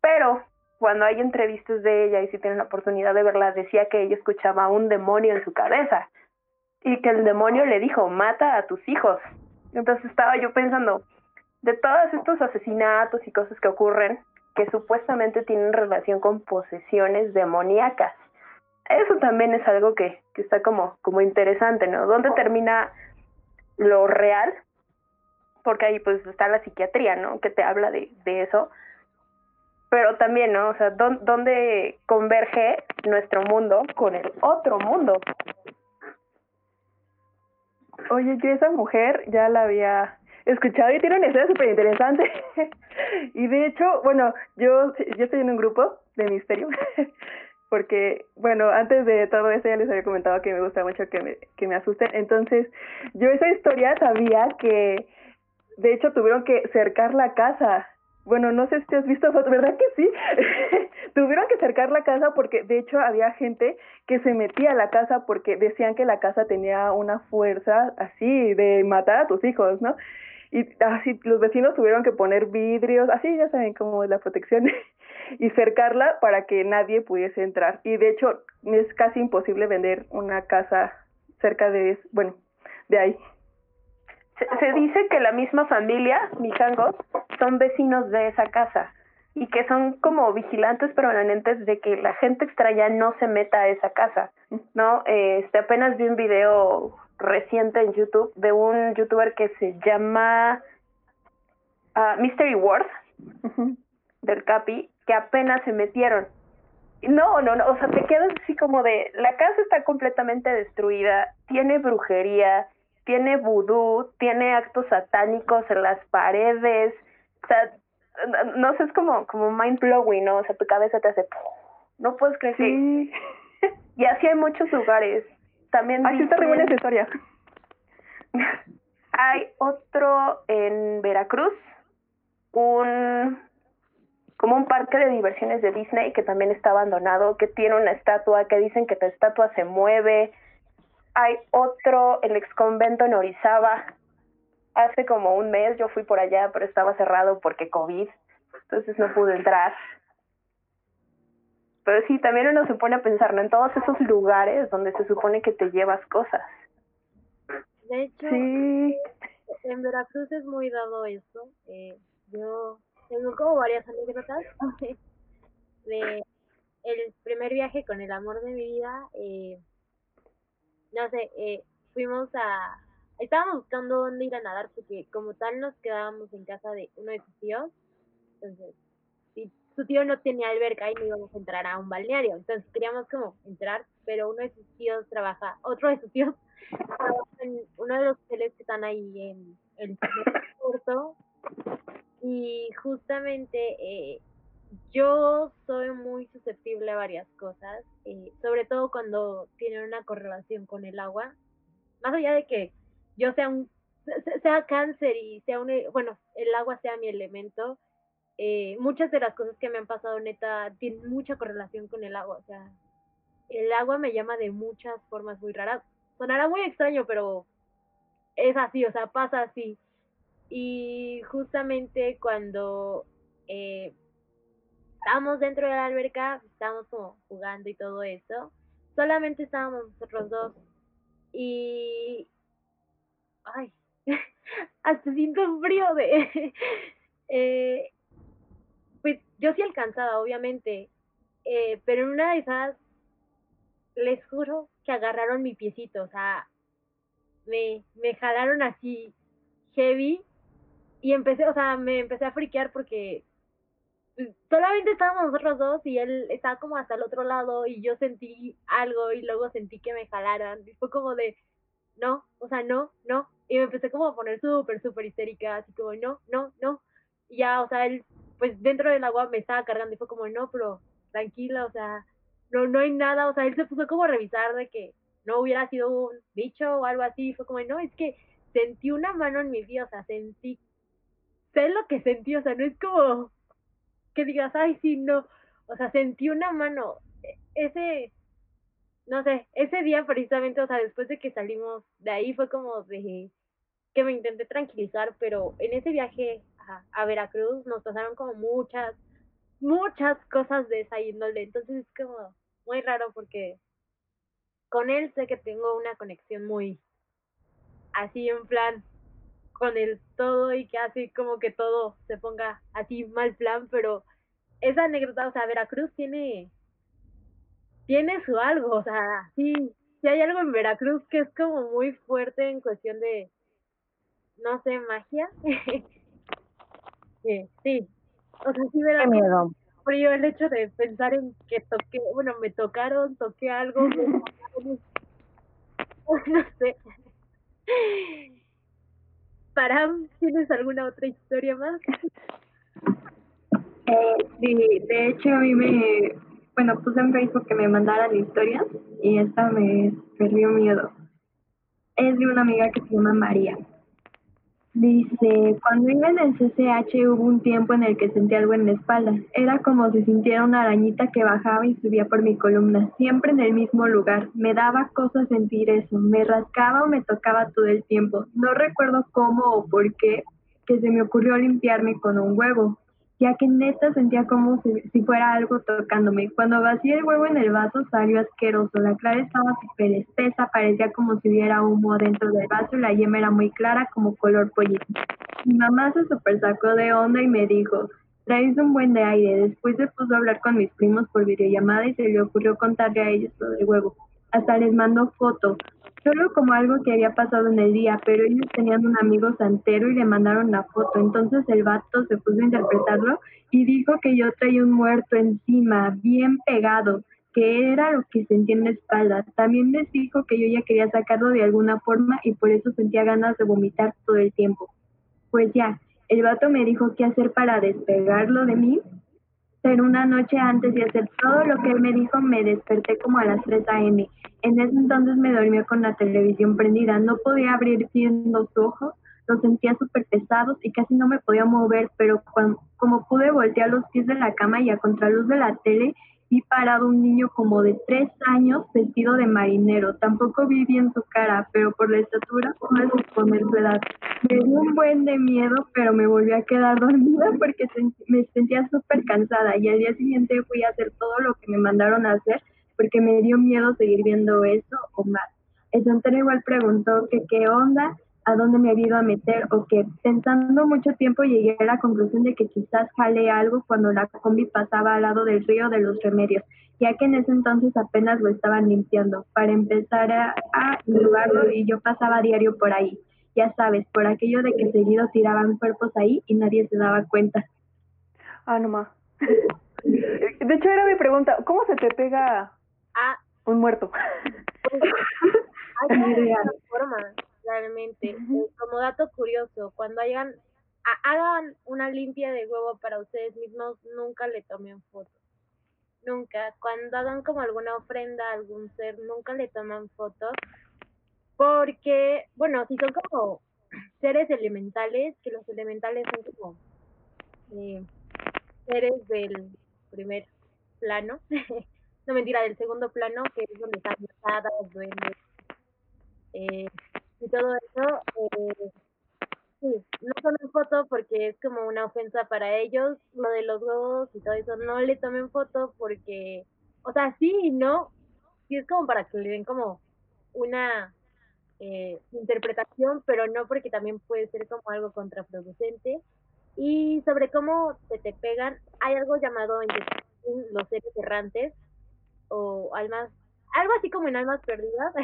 Pero cuando hay entrevistas de ella y si tienen la oportunidad de verla, decía que ella escuchaba un demonio en su cabeza y que el demonio le dijo, mata a tus hijos. Entonces estaba yo pensando, de todos estos asesinatos y cosas que ocurren, que supuestamente tienen relación con posesiones demoníacas. Eso también es algo que, que está como, como interesante, ¿no? ¿Dónde termina lo real, porque ahí pues está la psiquiatría, ¿no? Que te habla de, de eso. Pero también, ¿no? O sea, ¿dónde converge nuestro mundo con el otro mundo? Oye, yo esa mujer ya la había escuchado y tiene una historia súper interesante. y de hecho, bueno, yo, yo estoy en un grupo de misterio porque, bueno, antes de todo eso ya les había comentado que me gusta mucho que me, que me asusten. Entonces, yo esa historia sabía que, de hecho, tuvieron que cercar la casa. Bueno, no sé si has visto ¿verdad que sí? tuvieron que cercar la casa porque, de hecho, había gente que se metía a la casa porque decían que la casa tenía una fuerza así de matar a tus hijos, ¿no? y así los vecinos tuvieron que poner vidrios, así ya saben cómo es la protección, y cercarla para que nadie pudiese entrar. Y de hecho es casi imposible vender una casa cerca de, bueno, de ahí. Se, dice que la misma familia, Mijangos, son vecinos de esa casa y que son como vigilantes permanentes de que la gente extraña no se meta a esa casa, ¿no? Este, apenas vi un video reciente en YouTube de un youtuber que se llama uh, Mystery World del Capi, que apenas se metieron. No, no, no, o sea, te quedas así como de, la casa está completamente destruida, tiene brujería, tiene vudú, tiene actos satánicos en las paredes, o sea, no sé, es como, como mind blowing, ¿no? O sea, tu cabeza te hace, no puedes creer sí. Y así hay muchos lugares también Así está buena esa historia. Hay otro en Veracruz, un como un parque de diversiones de Disney que también está abandonado, que tiene una estatua, que dicen que la estatua se mueve. Hay otro, el ex convento en Orizaba. Hace como un mes yo fui por allá, pero estaba cerrado porque COVID, entonces no pude entrar. Pero sí, también uno se pone a pensar ¿no? en todos esos lugares donde se supone que te llevas cosas. De hecho, Sí. en Veracruz es muy dado eso. Eh, yo tengo como varias anécdotas de el primer viaje con el amor de mi vida. Eh, no sé, eh, fuimos a... Estábamos buscando dónde ir a nadar porque como tal nos quedábamos en casa de uno de sus tíos. Entonces, y su tío no tenía alberca y no íbamos a entrar a un balneario. Entonces queríamos como entrar, pero uno de sus tíos trabaja, otro de sus tíos trabaja en uno de los hoteles que están ahí en el puerto. Y justamente eh, yo soy muy susceptible a varias cosas, eh, sobre todo cuando tienen una correlación con el agua. Más allá de que yo sea un se- sea cáncer y sea un e- bueno, el agua sea mi elemento, eh, muchas de las cosas que me han pasado neta tienen mucha correlación con el agua, o sea, el agua me llama de muchas formas muy raras. Sonará muy extraño, pero es así, o sea, pasa así. Y justamente cuando eh, estábamos dentro de la alberca, estábamos como jugando y todo eso, solamente estábamos nosotros dos. Y... Ay, hasta siento frío de... eh, pues yo sí alcanzaba, obviamente, eh, pero en una de esas, les juro que agarraron mi piecito, o sea, me, me jalaron así heavy y empecé, o sea, me empecé a friquear porque solamente estábamos nosotros dos y él estaba como hasta el otro lado y yo sentí algo y luego sentí que me jalaran y fue como de, no, o sea, no, no, y me empecé como a poner súper, súper histérica, así como, no, no, no, y ya, o sea, él, pues dentro del agua me estaba cargando y fue como, no, pero tranquila, o sea, no, no hay nada, o sea, él se puso como a revisar de que no hubiera sido un bicho o algo así, fue como, no, es que sentí una mano en mi vida, o sea, sentí, sé lo que sentí, o sea, no es como que digas, ay, sí, no, o sea, sentí una mano, e- ese, no sé, ese día precisamente, o sea, después de que salimos de ahí fue como de que me intenté tranquilizar, pero en ese viaje a, a Veracruz nos pasaron como muchas, muchas cosas de esa índole, entonces es como muy raro porque con él sé que tengo una conexión muy así en plan con el todo y que hace como que todo se ponga así mal plan, pero esa anécdota, o sea, Veracruz tiene tiene su algo, o sea, sí, sí hay algo en Veracruz que es como muy fuerte en cuestión de no sé, magia. sí, sí. O sea, sí Qué Veracruz miedo. frío el hecho de pensar en que toqué, bueno, me tocaron, toqué algo, me tocaron, no sé. Param, ¿tienes alguna otra historia más? Eh, sí, de hecho a mí me, bueno, puse en Facebook que me mandaran historias y esta me perdió miedo. Es de una amiga que se llama María. Dice, cuando iba en el CCH hubo un tiempo en el que sentí algo en la espalda. Era como si sintiera una arañita que bajaba y subía por mi columna, siempre en el mismo lugar. Me daba cosa sentir eso, me rascaba o me tocaba todo el tiempo. No recuerdo cómo o por qué, que se me ocurrió limpiarme con un huevo, ya que neta sentía como si, fuera algo tocándome. Cuando vacié el huevo en el vaso salió asqueroso, la clara estaba súper espesa, parecía como si hubiera humo dentro del vaso y la yema era muy clara como color pollito. Mi mamá se super sacó de onda y me dijo, traes un buen de aire. Después se puso a hablar con mis primos por videollamada y se le ocurrió contarle a ellos lo del huevo. Hasta les mandó foto, solo como algo que había pasado en el día, pero ellos tenían un amigo santero y le mandaron la foto. Entonces el vato se puso a interpretarlo y dijo que yo traía un muerto encima, bien pegado, que era lo que sentía en la espalda. También les dijo que yo ya quería sacarlo de alguna forma y por eso sentía ganas de vomitar todo el tiempo. Pues ya, el vato me dijo qué hacer para despegarlo de mí, pero una noche antes de hacer todo lo que él me dijo, me desperté como a las 3 a.m. En ese entonces me dormía con la televisión prendida, no podía abrir bien los ojos, los sentía súper pesados y casi no me podía mover, pero como pude voltear los pies de la cama y a contraluz de la tele vi parado un niño como de tres años vestido de marinero. Tampoco vi bien su cara, pero por la estatura pude suponer su edad. Me dio un buen de miedo, pero me volví a quedar dormida porque me sentía súper cansada y al día siguiente fui a hacer todo lo que me mandaron a hacer porque me dio miedo seguir viendo eso o más. El santero igual preguntó que qué onda a dónde me había ido a meter o que pensando mucho tiempo llegué a la conclusión de que quizás jale algo cuando la combi pasaba al lado del río de los remedios, ya que en ese entonces apenas lo estaban limpiando. Para empezar a, a y yo pasaba diario por ahí. Ya sabes, por aquello de que seguido tiraban cuerpos ahí y nadie se daba cuenta. Ah, no más. De hecho, era mi pregunta, ¿cómo se te pega ah. un muerto? Ay, forma realmente. Eh, como dato curioso, cuando hagan, hagan una limpia de huevo para ustedes mismos, nunca le tomen foto. Nunca. Cuando hagan como alguna ofrenda a algún ser, nunca le toman fotos. Porque, bueno, si son como seres elementales, que los elementales son como eh, seres del primer plano, no mentira, del segundo plano, que es donde están hadas, duendes, eh, y todo eso, eh, sí, no tomen foto porque es como una ofensa para ellos, lo de los huevos y todo eso, no le tomen foto porque, o sea, sí y no, sí es como para que le den como una eh, interpretación, pero no porque también puede ser como algo contraproducente. Y sobre cómo se te pegan, hay algo llamado los seres errantes o almas, algo así como en almas perdidas,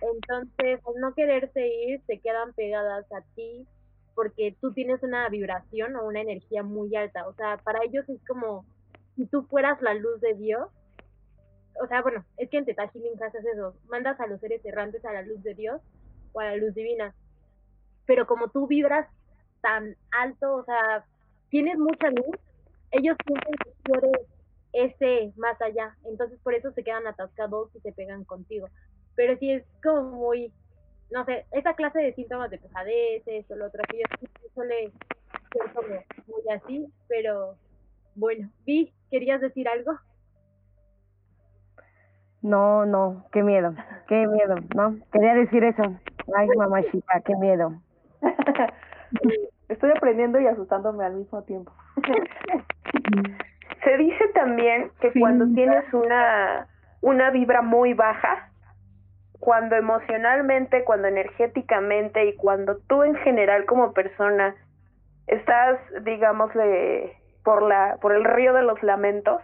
entonces, al no quererse ir, se quedan pegadas a ti porque tú tienes una vibración o una energía muy alta. O sea, para ellos es como si tú fueras la luz de Dios. O sea, bueno, es que en Teta Healing haces eso. Mandas a los seres errantes a la luz de Dios o a la luz divina. Pero como tú vibras tan alto, o sea, tienes mucha luz, ellos sienten que tú eres ese más allá. Entonces por eso se quedan atascados y se pegan contigo. Pero si es como muy, no sé, esa clase de síntomas de pesadeces o lo otro, aquello suele ser como muy así, pero bueno, Vi, ¿querías decir algo? No, no, qué miedo, qué miedo, ¿no? Quería decir eso. Ay, mamachita, qué miedo. Estoy aprendiendo y asustándome al mismo tiempo. Se dice también que cuando tienes una, una vibra muy baja, cuando emocionalmente, cuando energéticamente y cuando tú en general como persona estás, digámosle, por la por el río de los lamentos,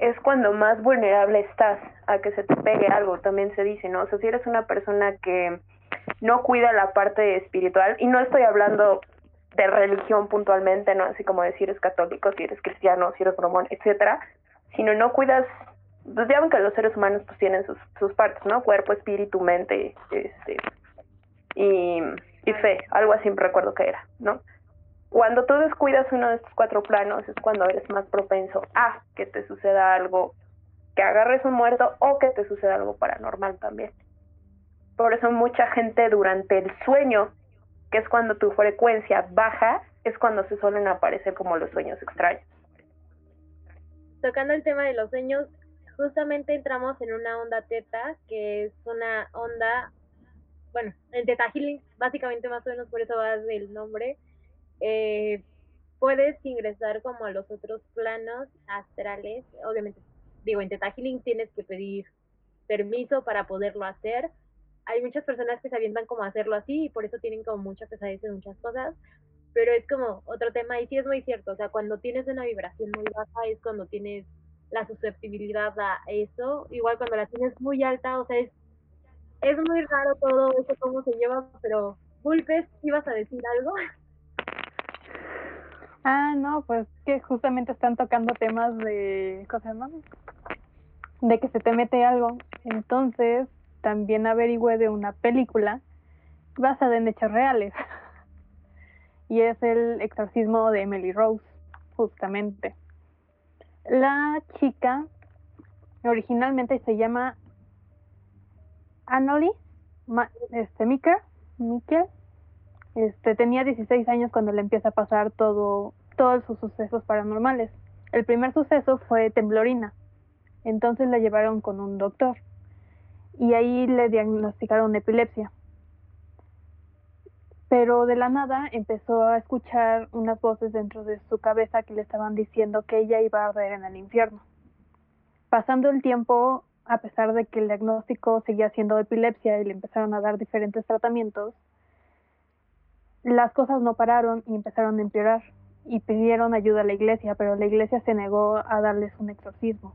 es cuando más vulnerable estás a que se te pegue algo, también se dice, ¿no? O sea, si eres una persona que no cuida la parte espiritual, y no estoy hablando de religión puntualmente, no así como decir eres católico, si eres cristiano, si eres mormón, etcétera, sino no cuidas, pues ya que los seres humanos pues tienen sus, sus partes, ¿no? Cuerpo, espíritu, mente, este, y, y fe, algo así recuerdo que era, ¿no? Cuando tú descuidas uno de estos cuatro planos es cuando eres más propenso a que te suceda algo, que agarres un muerto o que te suceda algo paranormal también. Por eso mucha gente durante el sueño que es cuando tu frecuencia baja, es cuando se suelen aparecer como los sueños extraños. Tocando el tema de los sueños, justamente entramos en una onda teta, que es una onda, bueno, en teta healing, básicamente más o menos por eso va el nombre, eh, puedes ingresar como a los otros planos astrales, obviamente, digo, en teta healing tienes que pedir permiso para poderlo hacer, hay muchas personas que se avientan como a hacerlo así y por eso tienen como mucha pesadez en muchas cosas, pero es como otro tema y sí es muy cierto, o sea, cuando tienes una vibración muy baja es cuando tienes la susceptibilidad a eso, igual cuando la tienes muy alta, o sea, es, es muy raro todo eso cómo se lleva, pero Pulpes, ¿ibas a decir algo? Ah, no, pues que justamente están tocando temas de, ¿cómo se llama? De que se te mete algo. Entonces, también averigüé de una película basada en hechos reales. y es el exorcismo de Emily Rose, justamente. La chica originalmente se llama Annalise este. Este, tenía 16 años cuando le empieza a pasar todo, todos sus sucesos paranormales. El primer suceso fue temblorina. Entonces la llevaron con un doctor y ahí le diagnosticaron epilepsia. Pero de la nada empezó a escuchar unas voces dentro de su cabeza que le estaban diciendo que ella iba a arder en el infierno. Pasando el tiempo, a pesar de que el diagnóstico seguía siendo epilepsia y le empezaron a dar diferentes tratamientos, las cosas no pararon y empezaron a empeorar y pidieron ayuda a la iglesia, pero la iglesia se negó a darles un exorcismo.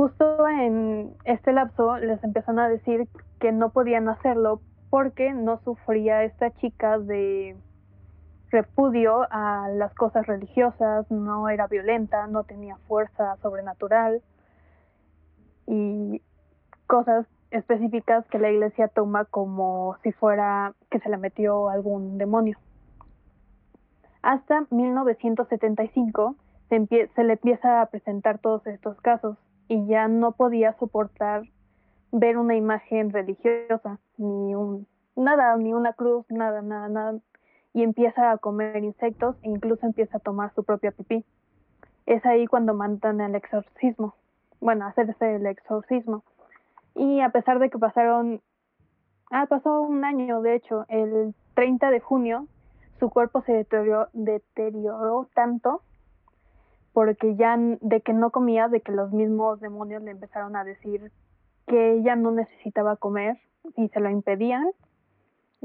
Justo en este lapso les empezaron a decir que no podían hacerlo porque no sufría esta chica de repudio a las cosas religiosas, no era violenta, no tenía fuerza sobrenatural y cosas específicas que la iglesia toma como si fuera que se le metió algún demonio. Hasta 1975 se, se le empieza a presentar todos estos casos y ya no podía soportar ver una imagen religiosa, ni un nada, ni una cruz, nada, nada, nada, y empieza a comer insectos e incluso empieza a tomar su propia pipí. Es ahí cuando mandan el exorcismo, bueno, hacerse el exorcismo. Y a pesar de que pasaron, ah, pasó un año, de hecho, el 30 de junio, su cuerpo se deterioró, deterioró tanto porque ya de que no comía, de que los mismos demonios le empezaron a decir que ella no necesitaba comer y se lo impedían.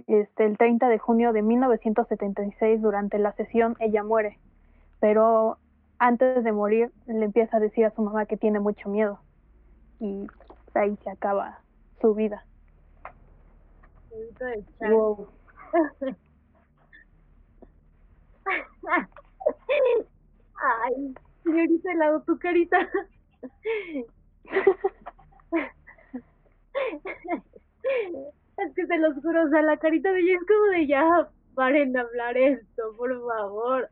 Este, el 30 de junio de 1976, durante la sesión, ella muere, pero antes de morir le empieza a decir a su mamá que tiene mucho miedo y ahí se acaba su vida. Wow. Ay, señorita helado, tu carita. Es que se los juro, o sea, la carita de ella es como de ya, paren de hablar esto, por favor.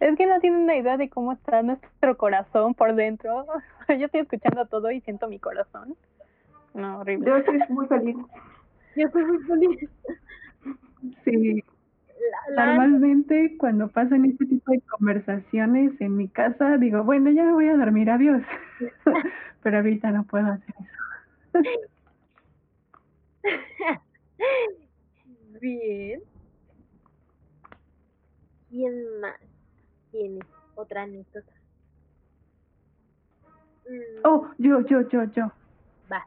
Es que no tienen una idea de cómo está nuestro corazón por dentro. Yo estoy escuchando todo y siento mi corazón. No, horrible. Yo estoy muy feliz. Yo estoy muy feliz. Sí. Normalmente cuando pasan este tipo de conversaciones en mi casa digo, bueno, ya me voy a dormir, adiós. Pero ahorita no puedo hacer eso. Bien. ¿Quién más tiene otra anécdota? Mm, Oh, yo, yo, yo, yo. va.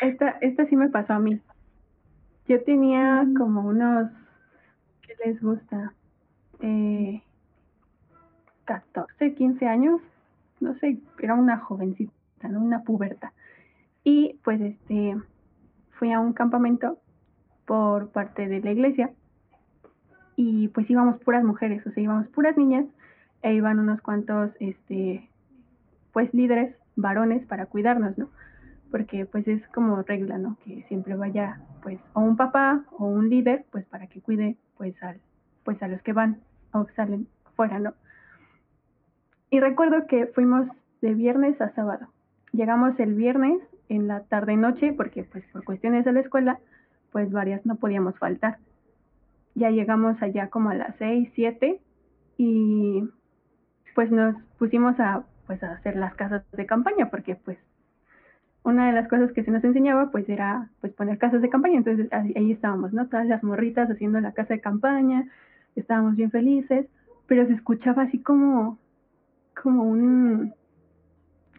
Esta, esta sí me pasó a mí. Yo tenía como unos, ¿qué les gusta? Eh, 14, 15 años, no sé, era una jovencita, ¿no? una puberta. Y pues este, fui a un campamento por parte de la iglesia y pues íbamos puras mujeres, o sea, íbamos puras niñas e iban unos cuantos, este, pues líderes varones para cuidarnos, ¿no? Porque pues es como regla, ¿no? Que siempre vaya pues o un papá o un líder pues para que cuide pues al pues a los que van o salen fuera, ¿no? Y recuerdo que fuimos de viernes a sábado. Llegamos el viernes en la tarde noche porque pues por cuestiones de la escuela pues varias no podíamos faltar. Ya llegamos allá como a las seis, siete y pues nos pusimos a pues a hacer las casas de campaña porque pues una de las cosas que se nos enseñaba pues era pues poner casas de campaña. Entonces ahí, estábamos no todas las morritas haciendo la casa de campaña estábamos bien felices pero se escuchaba así como como un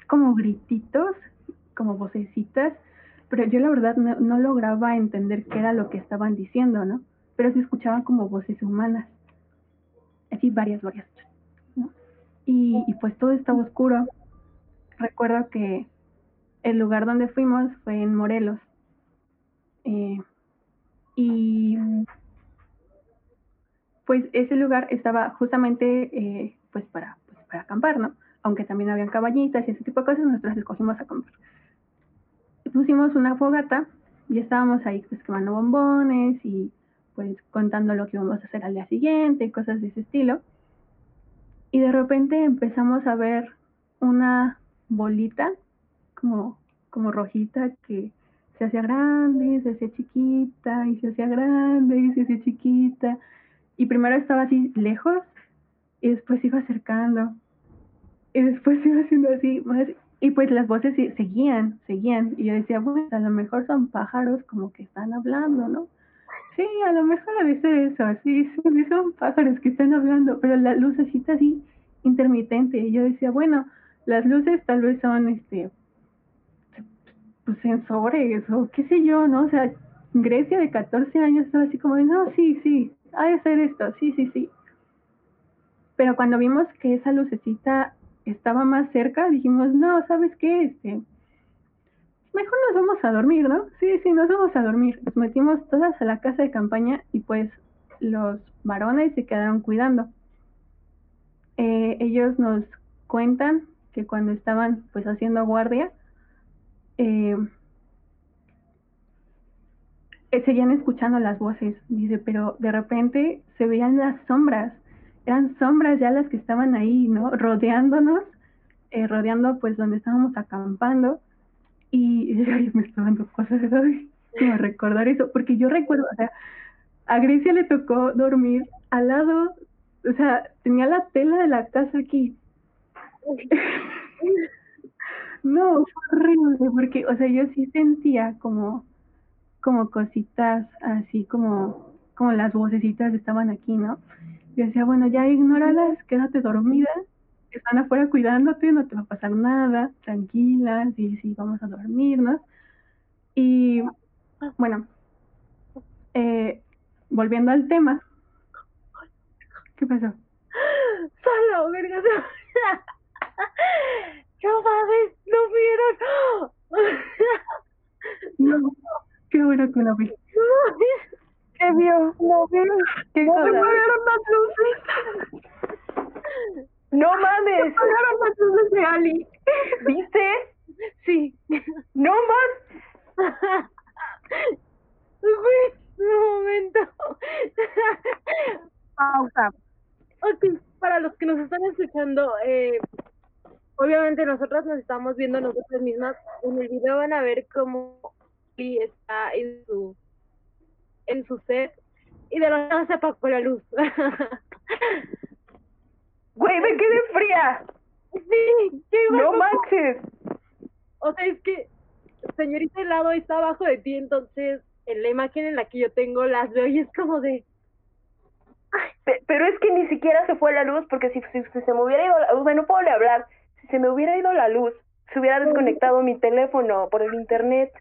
como grititos como vocecitas pero yo la verdad no, no lograba entender qué era lo que estaban diciendo no pero se escuchaban como voces humanas. Así varias varias y, y pues todo estaba oscuro. Recuerdo que el lugar donde fuimos fue en Morelos. Eh, y pues ese lugar estaba justamente eh, pues para pues para acampar, ¿no? Aunque también habían caballitas y ese tipo de cosas, nosotros escogimos acampar. Pusimos una fogata y estábamos ahí pues quemando bombones y pues contando lo que íbamos a hacer al día siguiente, cosas de ese estilo. Y de repente empezamos a ver una bolita como, como rojita que se hacía grande, se hacía chiquita y se hacía grande y se hacía chiquita. Y primero estaba así lejos y después se iba acercando. Y después se iba haciendo así más y pues las voces se- seguían, seguían. Y yo decía, bueno, a lo mejor son pájaros como que están hablando, ¿no? Sí, a lo mejor debe ser eso, sí, sí, son pájaros que están hablando, pero la lucecita así intermitente. Y yo decía, bueno, las luces tal vez son este pues sensores o qué sé yo, ¿no? O sea, Grecia de 14 años estaba así como de, no, sí, sí, hay que hacer esto, sí, sí, sí. Pero cuando vimos que esa lucecita estaba más cerca, dijimos, no, ¿sabes qué? Este, mejor nos vamos a dormir, ¿no? Sí, sí, nos vamos a dormir. Nos metimos todas a la casa de campaña y pues los varones se quedaron cuidando. Eh, ellos nos cuentan que cuando estaban pues haciendo guardia, eh, eh, seguían escuchando las voces, dice, pero de repente se veían las sombras, eran sombras ya las que estaban ahí, ¿no? Rodeándonos, eh, rodeando pues donde estábamos acampando y, me está dando cosas ay, como recordar eso, porque yo recuerdo, o sea, a Grecia le tocó dormir al lado, o sea, tenía la tela de la casa aquí. No, fue horrible, porque, o sea, yo sí sentía como, como cositas así como, como las vocecitas estaban aquí, ¿no? Yo decía, bueno, ya ignóralas, quédate dormida, están afuera cuidándote, no te va a pasar nada, tranquila, sí, sí, vamos a dormirnos. Y, bueno, eh, volviendo al tema, ¿qué pasó? Solo, verga, no mames, no vieron. No, qué bueno que lo vi. ¿Qué vio? No vio. ¿Qué cosa? las luces. No mames. Apagaron las luces de Ali. ¿Viste? Sí. No más. Güey, un momento. Pausa. Ok, para los que nos están escuchando, eh, obviamente nosotras nos estamos viendo nosotras mismas. En el video van a ver cómo Lee está en su en su set y de la nada se apagó la luz. Güey, me quedé fría. sí, qué No bueno. manches. O sea, es que señorita helado está abajo de ti, entonces en la imagen en la que yo tengo las veo y es como de Pe- Pero es que ni siquiera se fue la luz porque si, si, si se me hubiera ido la luz, bueno, no puedo ni hablar. Si se me hubiera ido la luz, se hubiera desconectado mi teléfono por el internet.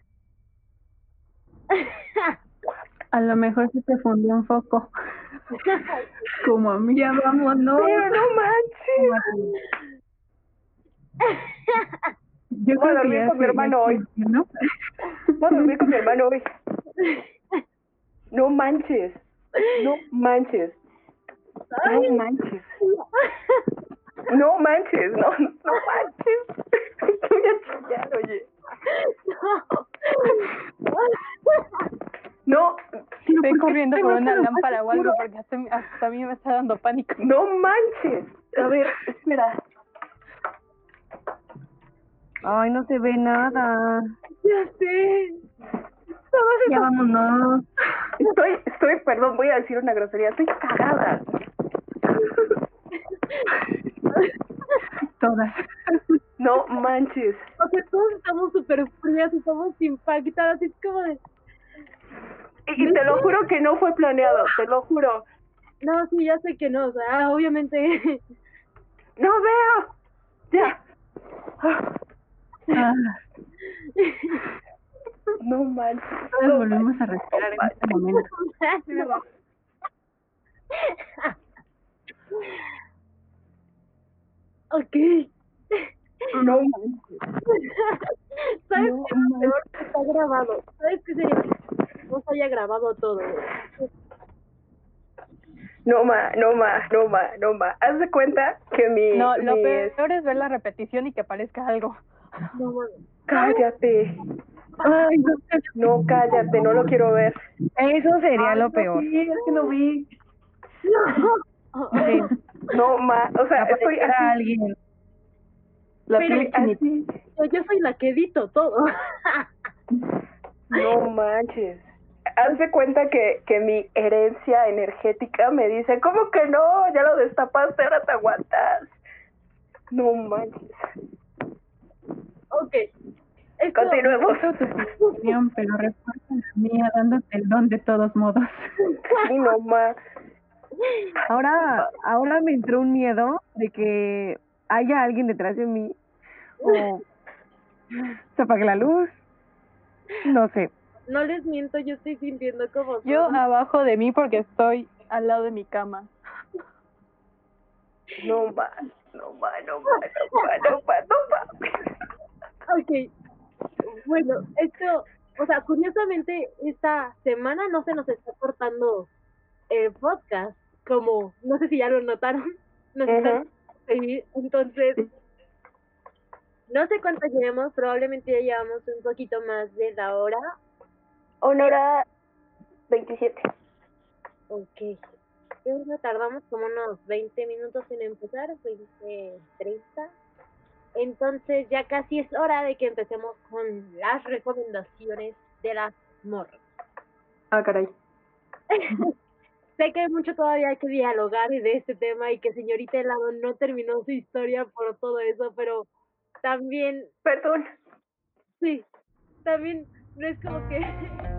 A lo mejor se te fundió un foco. Como a mí. Ya vámonos. Pero no manches. Yo Voy a creo dormir con mi hermano hoy. funcionó. Voy a dormir con mi hermano hoy. No manches. No manches. No manches. No manches, no, no manches. Voy a chillar, oye. No, Ve corriendo te por vas una lámpara o algo porque hasta, hasta a mí me está dando pánico. no manches. A ver, espera. Ay, no se ve nada. ya sé. Ya vámonos. Estoy, estoy, perdón, voy a decir una grosería. Estoy cagada. Todas. No manches. O sea, todos estamos súper frías, estamos impactadas, es como de, Y, te lo juro que no fue planeado, te lo juro. no, sí, ya sé que no, o sea, obviamente, No veo. Ya. Ah, No manches. todas volvemos a respirar en este momento. Ok, No manches. ¿sabes No qué lo peor? Que está grabado, ¿sabes qué sería? Que no se haya grabado todo, No ma, no ma, no ma, no ma. Haz de cuenta que mi. No, lo mi- peor es ver la repetición y que parezca algo. no mames. Cállate. Ay, no. No, cállate, no lo quiero ver. Eso sería lo peor. Sí, es que lo vi. Sí. No ma, o sea, estoy así. alguien. La Pero así. Yo, soy la que edito todo. No manches. haz de cuenta que, que mi herencia energética me dice, ¿cómo que no? Ya lo destapaste, ahora te aguantas. No manches. Ok. Esto- Continuemos. Respeto tu opinión, pero refuerza la mía dándote el don de todos modos. Sí, no ma. Ahora, ahora me entró un miedo de que haya alguien detrás de mí o se apague la luz. No sé. No les miento, yo estoy sintiendo como... Yo son- abajo de mí porque estoy al lado de mi cama. No ma. No ma, no ma, no ma, no ma, no ma. Ok. Bueno, esto, o sea, curiosamente, esta semana no se nos está cortando el podcast, como, no sé si ya lo notaron, nos entonces, no sé cuánto llevemos, probablemente ya llevamos un poquito más de la hora. Honora 27. Ok. Tardamos como unos 20 minutos en empezar, 20, 30. Entonces ya casi es hora de que empecemos con las recomendaciones de las morras. Ah, caray. sé que hay mucho todavía que dialogar de este tema y que señorita Helado no terminó su historia por todo eso, pero también, Perdón. sí, también no es como que...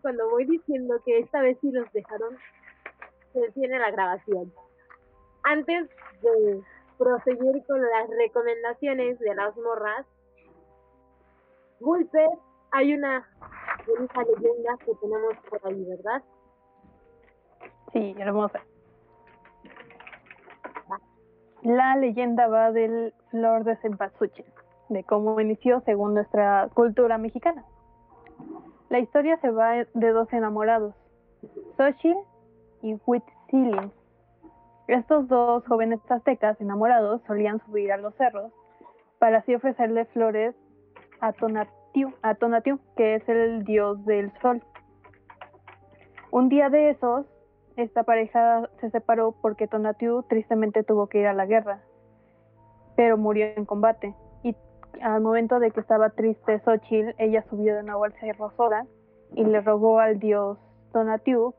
cuando voy diciendo que esta vez sí los dejaron, se detiene la grabación. Antes de proseguir con las recomendaciones de las morras, Gulper, hay una bonita leyenda que tenemos por ahí, ¿verdad? Sí, hermosa. La leyenda va del flor de cempasúchil, de cómo inició según nuestra cultura mexicana. La historia se va de dos enamorados, Xochitl y Huitzilin. Estos dos jóvenes aztecas enamorados solían subir a los cerros para así ofrecerle flores a Tonatiuh, a Tonatiuh, que es el dios del sol. Un día de esos, esta pareja se separó porque Tonatiuh tristemente tuvo que ir a la guerra, pero murió en combate. Al momento de que estaba triste Xochitl, ella subió de al cerro Sora y le rogó al dios Tonatiuh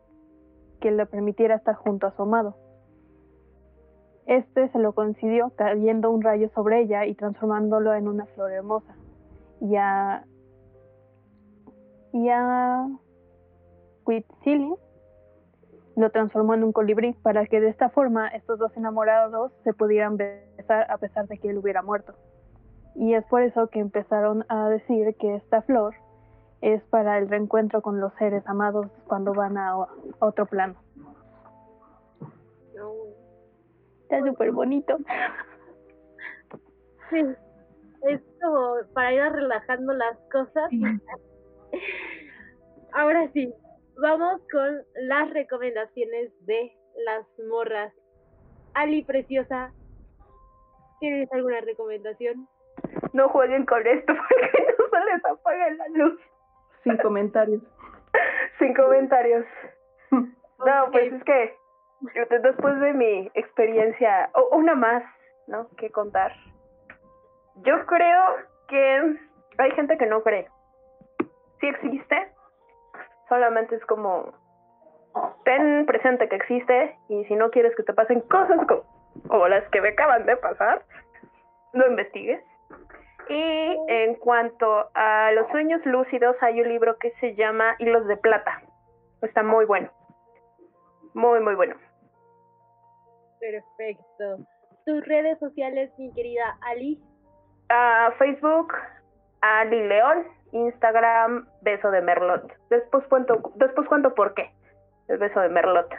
que le permitiera estar junto a su amado. Este se lo concedió cayendo un rayo sobre ella y transformándolo en una flor hermosa. Y a, y a lo transformó en un colibrí para que de esta forma estos dos enamorados se pudieran besar a pesar de que él hubiera muerto. Y es por eso que empezaron a decir que esta flor es para el reencuentro con los seres amados cuando van a, otro plano. Está súper bonito. Sí, es como para ir relajando las cosas. Sí. Ahora sí, vamos con las recomendaciones de las morras. Ali Preciosa, ¿tienes alguna recomendación? No jueguen con esto porque no se les apaga la luz. Sin comentarios. Sin comentarios. No, pues es que después de mi experiencia, o una más, ¿no? Que contar. Yo creo que hay gente que no cree. Sí existe, solamente es como ten presente que existe y si no quieres que te pasen cosas como, como las que me acaban de pasar, no investigues. Y en cuanto a los sueños lúcidos, hay un libro que se llama Hilos de Plata. Está muy bueno. Muy, muy bueno. Perfecto. Tus redes sociales, mi querida Ali. Ah, Facebook, Ali León. Instagram, Beso de Merlot. Después cuento, después cuento por qué. El beso de Merlot.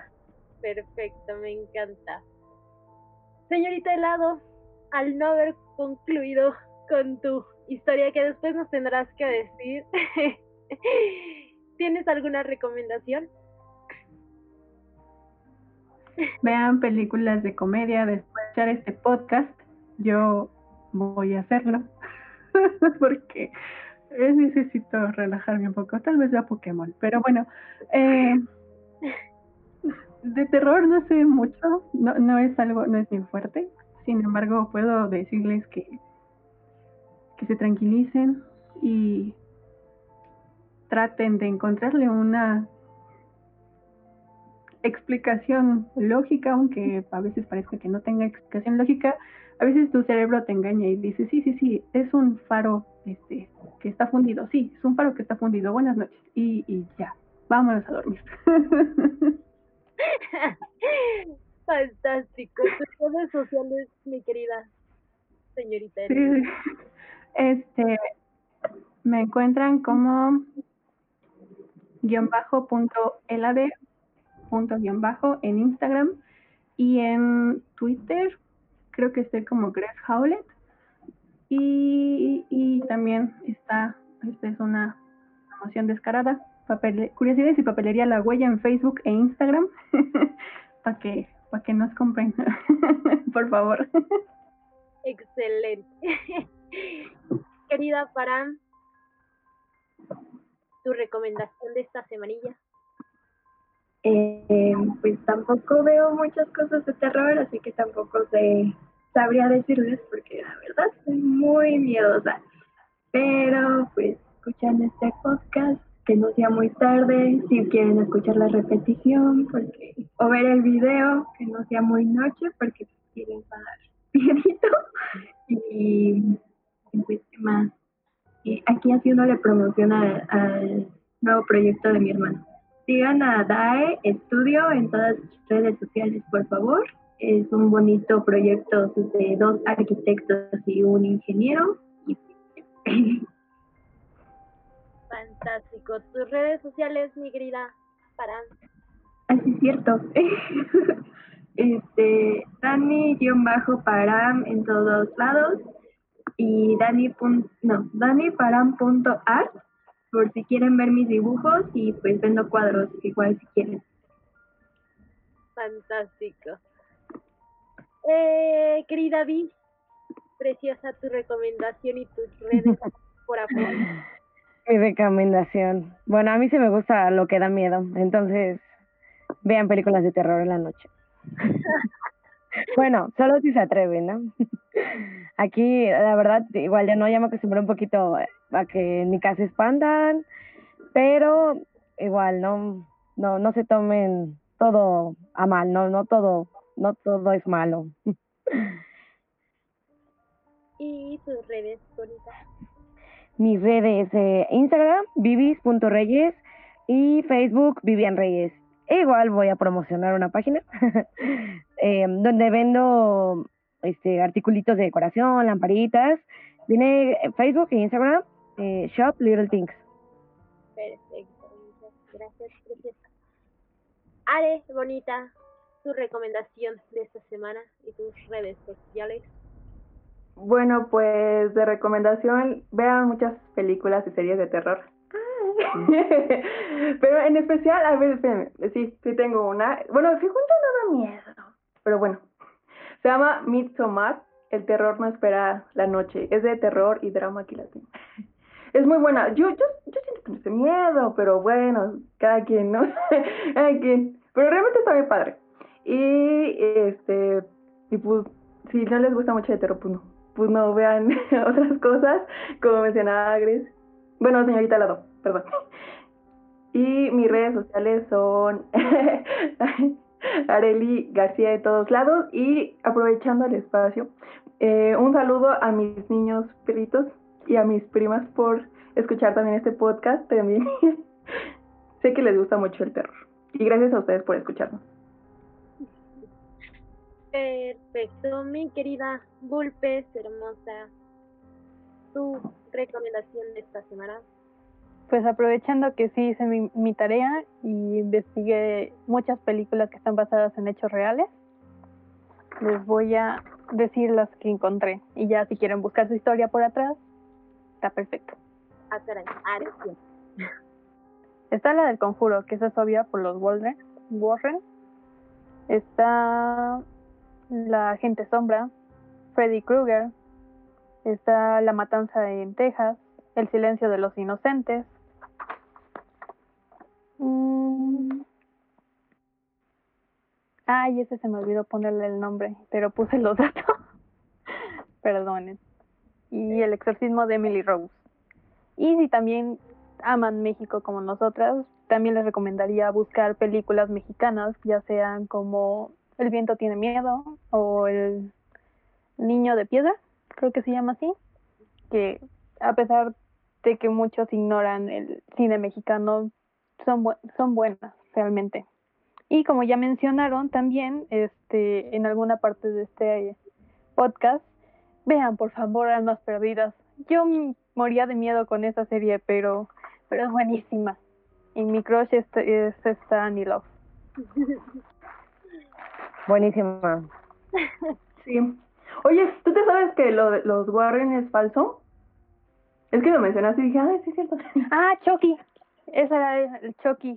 Perfecto, me encanta. Señorita Helado, al no haber concluido con tu historia que después nos tendrás que decir, ¿tienes alguna recomendación? Vean películas de comedia después de escuchar este podcast. Yo voy a hacerlo porque necesito relajarme un poco. Tal vez vea Pokémon, pero bueno. Eh, de terror no sé mucho, no, no es algo, no es mi fuerte. Sin embargo, puedo decirles que, que se tranquilicen y traten de encontrarle una explicación lógica, aunque a veces parezca que no tenga explicación lógica, a veces tu cerebro te engaña y dice, sí, sí, sí, es un faro este que está fundido, sí, es un faro que está fundido, buenas noches, y, y ya, vámonos a dormir. Fantástico. Tus redes sociales, mi querida señorita. Sí. Este, me encuentran como guion bajo punto punto guion bajo en Instagram y en Twitter creo que estoy como Grace Howlett y, y también está, esta es una promoción descarada, papel, curiosidades y papelería La Huella en Facebook e Instagram para que para que nos compren, por favor. Excelente. Querida para tu recomendación de esta semanilla. Eh, pues tampoco veo muchas cosas de terror, así que tampoco sé, sabría decirles porque la verdad soy muy miedosa. Pero pues escuchan este podcast que no sea muy tarde, si quieren escuchar la repetición, porque o ver el video, que no sea muy noche, porque quieren pagar piedito. Y, más? Y aquí haciéndole promoción al nuevo proyecto de mi hermano. Sigan a DAE Estudio en todas las redes sociales, por favor. Es un bonito proyecto de dos arquitectos y un ingeniero. Fantástico. Tus redes sociales, mi querida Paran. Así es cierto. este, Dani-Param en todos lados y Dani. No, DaniParam.art por si quieren ver mis dibujos y pues vendo cuadros igual si quieren. Fantástico. Eh, querida Vi, preciosa tu recomendación y tus redes por apoyo. Mi recomendación. Bueno, a mí sí me gusta lo que da miedo, entonces vean películas de terror en la noche. bueno, solo si se atreven, ¿no? Aquí, la verdad, igual ya no, ya me acostumbré un poquito a que ni casi espantan, pero igual no, no, no se tomen todo a mal, no, no todo, no todo es malo. ¿Y tus redes bonitas? mis redes eh, Instagram, vivis.reyes y Facebook, Vivian Reyes. Igual voy a promocionar una página eh, donde vendo este articulitos de decoración, lamparitas. Viene Facebook e Instagram, eh, Shop Little Things. Perfecto, gracias, preciosa. Are, bonita, tu recomendación de esta semana y tus redes sociales. Bueno, pues de recomendación, vean muchas películas y series de terror. pero en especial, a ver, espérenme, sí, sí tengo una. Bueno, si junto no da miedo, pero bueno. Se llama Midsommar, El terror no espera la noche. Es de terror y drama aquí latino. Es muy buena. Yo, yo, yo siento que no sé miedo, pero bueno, cada quien, ¿no? cada quien. Pero realmente está bien padre. Y este, y pues, si no les gusta mucho de terror, pues no pues no vean otras cosas, como mencionaba Gris. Bueno, señorita Lado, perdón. Y mis redes sociales son Areli García de todos lados y aprovechando el espacio, eh, un saludo a mis niños perritos y a mis primas por escuchar también este podcast. También sé que les gusta mucho el terror. Y gracias a ustedes por escucharnos. Perfecto, mi querida Gulpes, hermosa. Tu recomendación de esta semana. Pues aprovechando que sí hice mi, mi tarea y investigué muchas películas que están basadas en hechos reales, les voy a decir las que encontré. Y ya si quieren buscar su historia por atrás, está perfecto. Ah, caray. Ah. Está la del conjuro, que esa es obvia por los Warren. Warren. Está la agente sombra, Freddy Krueger. Está la matanza en Texas, el silencio de los inocentes. Ay, ese se me olvidó ponerle el nombre, pero puse los datos. Perdonen. Y el exorcismo de Emily Rose. Y si también aman México como nosotras, también les recomendaría buscar películas mexicanas, ya sean como El viento tiene miedo o El niño de piedra, creo que se llama así, que a pesar de que muchos ignoran el cine mexicano, son, bu- son buenas realmente. Y como ya mencionaron también, este, en alguna parte de este podcast, vean por favor Almas Perdidas. Yo moría de miedo con esa serie, pero, pero es buenísima. Y mi crush es, es esta Annie Love. Buenísima. Sí. Oye, ¿tú te sabes que lo de los Warren es falso? Es que lo mencionaste y dije, ay, sí es cierto. Ah, Chucky. Esa era el Chucky.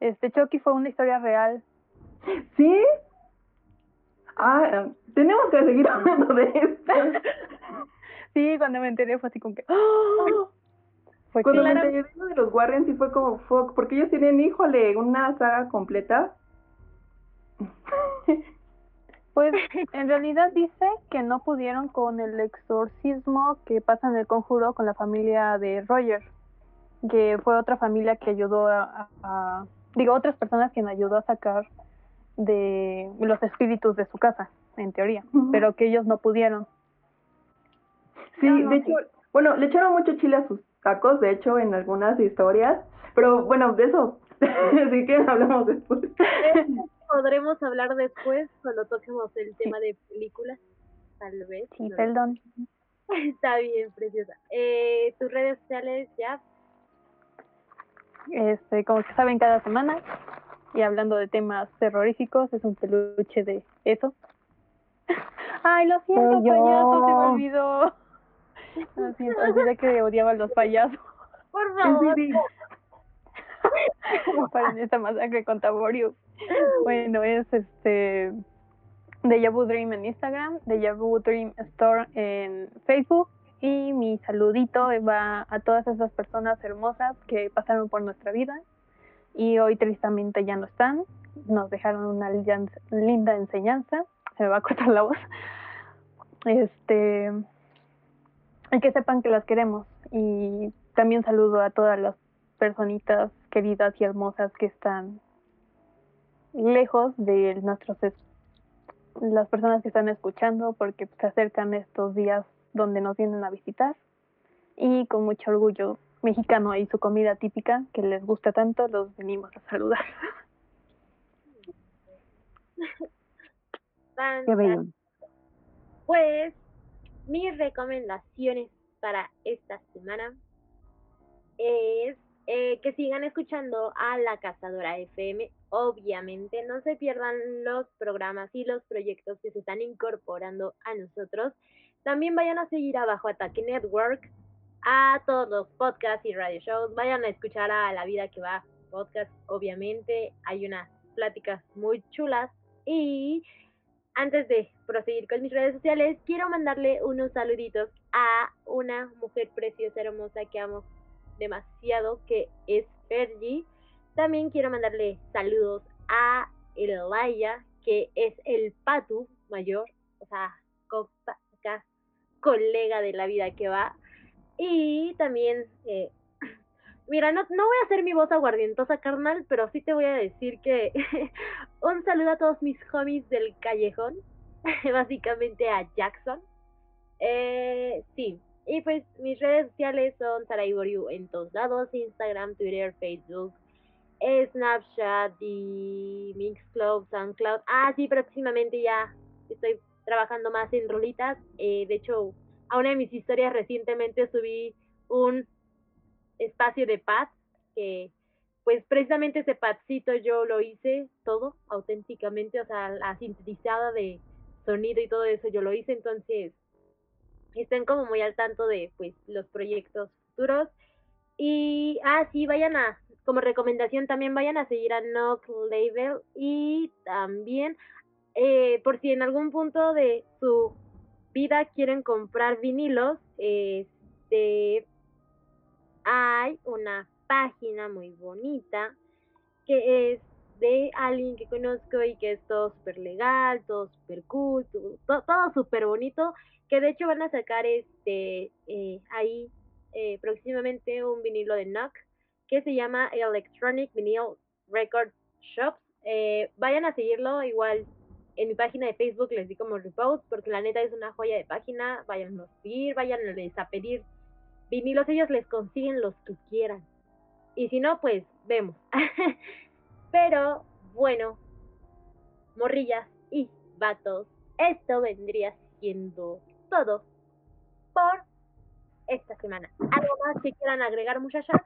Este Chucky fue una historia real. ¿Sí? Ah, tenemos que seguir hablando de esto. Sí, cuando me enteré fue así como que ¡oh! Fue Cuando me claro. enteré de lo de los Warren sí fue como fuck, porque ellos tienen, híjole, una saga completa. Pues en realidad dice que no pudieron con el exorcismo que pasa en el conjuro con la familia de Roger, que fue otra familia que ayudó a- digo, otras personas quien ayudó a sacar de los espíritus de su casa, en teoría, pero que ellos no pudieron. Sí, No, no, de hecho, bueno, le echaron mucho chile a sus tacos, de hecho, en algunas historias, pero bueno, de eso, así que hablamos después. Podremos hablar después cuando toquemos el tema de películas. Tal vez. Sí, no. perdón. Está bien, preciosa. Eh, Tus redes sociales ya. Este, como que saben cada semana, y hablando de temas terroríficos, es un peluche de eso. Ay, lo siento, Soy yo. payaso, se me olvidó. Lo siento, olvidé que odiaba a los payasos. Por favor. para esta masacre con Taborio. Bueno, es este Deja Vu Dream en Instagram, Deja Vu Dream Store en Facebook y mi saludito va a todas esas personas hermosas que pasaron por nuestra vida y hoy tristemente ya no están. Nos dejaron una linda enseñanza. Se me va a cortar la voz. Este y que sepan que las queremos y también saludo a todas las personitas queridas y hermosas que están lejos de nuestros es- las personas que están escuchando porque se acercan estos días donde nos vienen a visitar y con mucho orgullo mexicano y su comida típica que les gusta tanto los venimos a saludar. Qué bello. Pues mis recomendaciones para esta semana es eh, que sigan escuchando a La Cazadora FM. Obviamente no se pierdan los programas y los proyectos que se están incorporando a nosotros. También vayan a seguir a Bajo Ataque Network, a todos los podcasts y radio shows. Vayan a escuchar a La Vida que Va podcast, obviamente. Hay unas pláticas muy chulas. Y antes de proseguir con mis redes sociales, quiero mandarle unos saluditos a una mujer preciosa, hermosa que amo demasiado, que es Fergie. También quiero mandarle saludos a Elaya, que es el Patu mayor, o sea, compa, colega de la vida que va. Y también, eh, mira, no, no voy a hacer mi voz aguardientosa, carnal, pero sí te voy a decir que un saludo a todos mis homies del callejón, básicamente a Jackson. Eh, sí, Y pues mis redes sociales son Sara Iboriu en todos lados, Instagram, Twitter, Facebook, Snapchat y Mixcloud, SoundCloud. Ah, sí, próximamente ya estoy trabajando más en rolitas. Eh, de hecho, a una de mis historias recientemente subí un espacio de pad que pues precisamente ese padcito yo lo hice todo auténticamente, o sea, la sintetizada de sonido y todo eso yo lo hice, entonces estén como muy al tanto de pues los proyectos futuros. Y ah, sí, vayan a, como recomendación también vayan a seguir a Knock Label y también eh, por si en algún punto de su vida quieren comprar vinilos, este hay una página muy bonita que es de alguien que conozco y que es todo súper legal, todo súper cool, todo, todo súper bonito, que de hecho van a sacar este eh, ahí eh, próximamente un vinilo de Knock que se llama Electronic Vinyl Record Shops. Eh, vayan a seguirlo, igual en mi página de Facebook les di como repost, porque la neta es una joya de página, vayan a seguir, vayan a pedir vinilos, ellos les consiguen los que quieran. Y si no, pues vemos. Pero bueno, morrillas y vatos, esto vendría siendo todo por esta semana. ¿Algo más que quieran agregar, muchachas?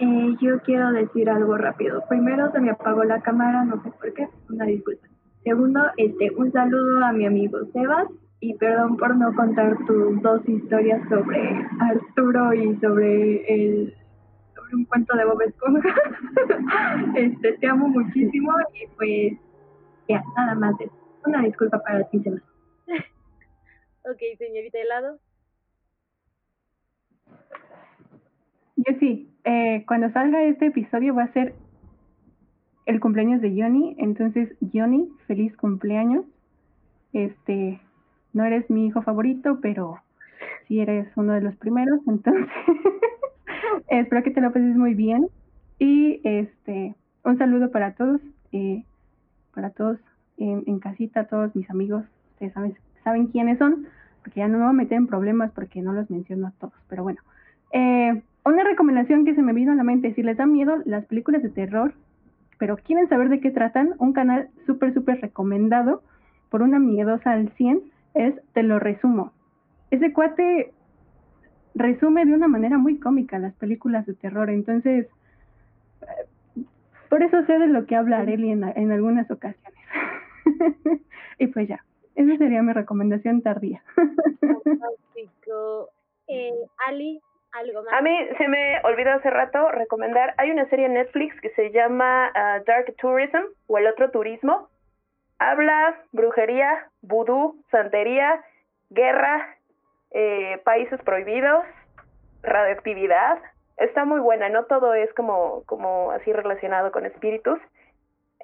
Eh, yo quiero decir algo rápido. Primero, se me apagó la cámara, no sé por qué, una disculpa. Segundo, este, un saludo a mi amigo Sebas y perdón por no contar tus dos historias sobre Arturo y sobre el sobre un cuento de Bob Esponja. este, te amo muchísimo y pues ya, nada más. Una disculpa para ti, Sebas. ok, señorita helado. Yo sí, eh, cuando salga este episodio va a ser el cumpleaños de Johnny, entonces Johnny, feliz cumpleaños. Este, no eres mi hijo favorito, pero sí eres uno de los primeros, entonces espero que te lo pases muy bien y este, un saludo para todos, eh, para todos en, en, casita, todos mis amigos, ustedes saben, saben quiénes son, porque ya no me voy a meter en problemas porque no los menciono a todos, pero bueno. Eh, una recomendación que se me vino a la mente, si les da miedo las películas de terror, pero quieren saber de qué tratan, un canal súper, súper recomendado por una miedosa al 100 es Te lo resumo. Ese cuate resume de una manera muy cómica las películas de terror, entonces, por eso sé de lo que habla Areli en, en algunas ocasiones. y pues ya, esa sería mi recomendación tardía. eh, Ali, a mí se me olvidó hace rato recomendar, hay una serie en Netflix que se llama ah, Dark Tourism o el otro turismo. Habla brujería, vudú, santería, guerra, eh, países prohibidos, radioactividad. Está muy buena, no todo es como, como así relacionado con espíritus.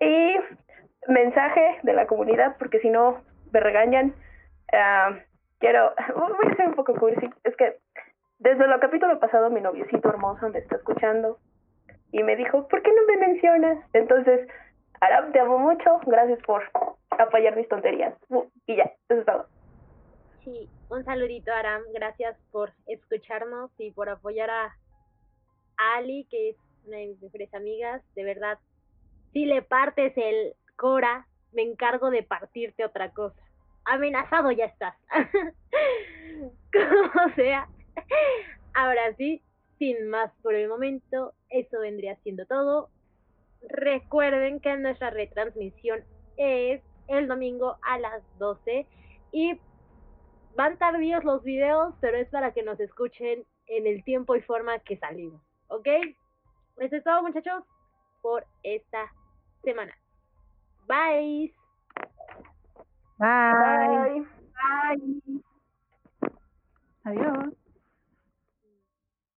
Y mensaje de la comunidad, porque si no me regañan. Uh, quiero, voy a ser un poco cursi, es que desde el capítulo pasado, mi noviecito hermoso me está escuchando y me dijo, ¿por qué no me mencionas? Entonces, Aram, te amo mucho, gracias por apoyar mis tonterías. Y ya, eso es todo. Sí, un saludito Aram, gracias por escucharnos y por apoyar a Ali, que es una de mis mejores amigas, de verdad. Si le partes el Cora, me encargo de partirte otra cosa. Amenazado ya estás. Como sea, Ahora sí, sin más por el momento, eso vendría siendo todo. Recuerden que nuestra retransmisión es el domingo a las 12 y van tardíos los videos, pero es para que nos escuchen en el tiempo y forma que salimos, ¿ok? Eso es todo muchachos por esta semana. Bye. Bye. Bye. Adiós.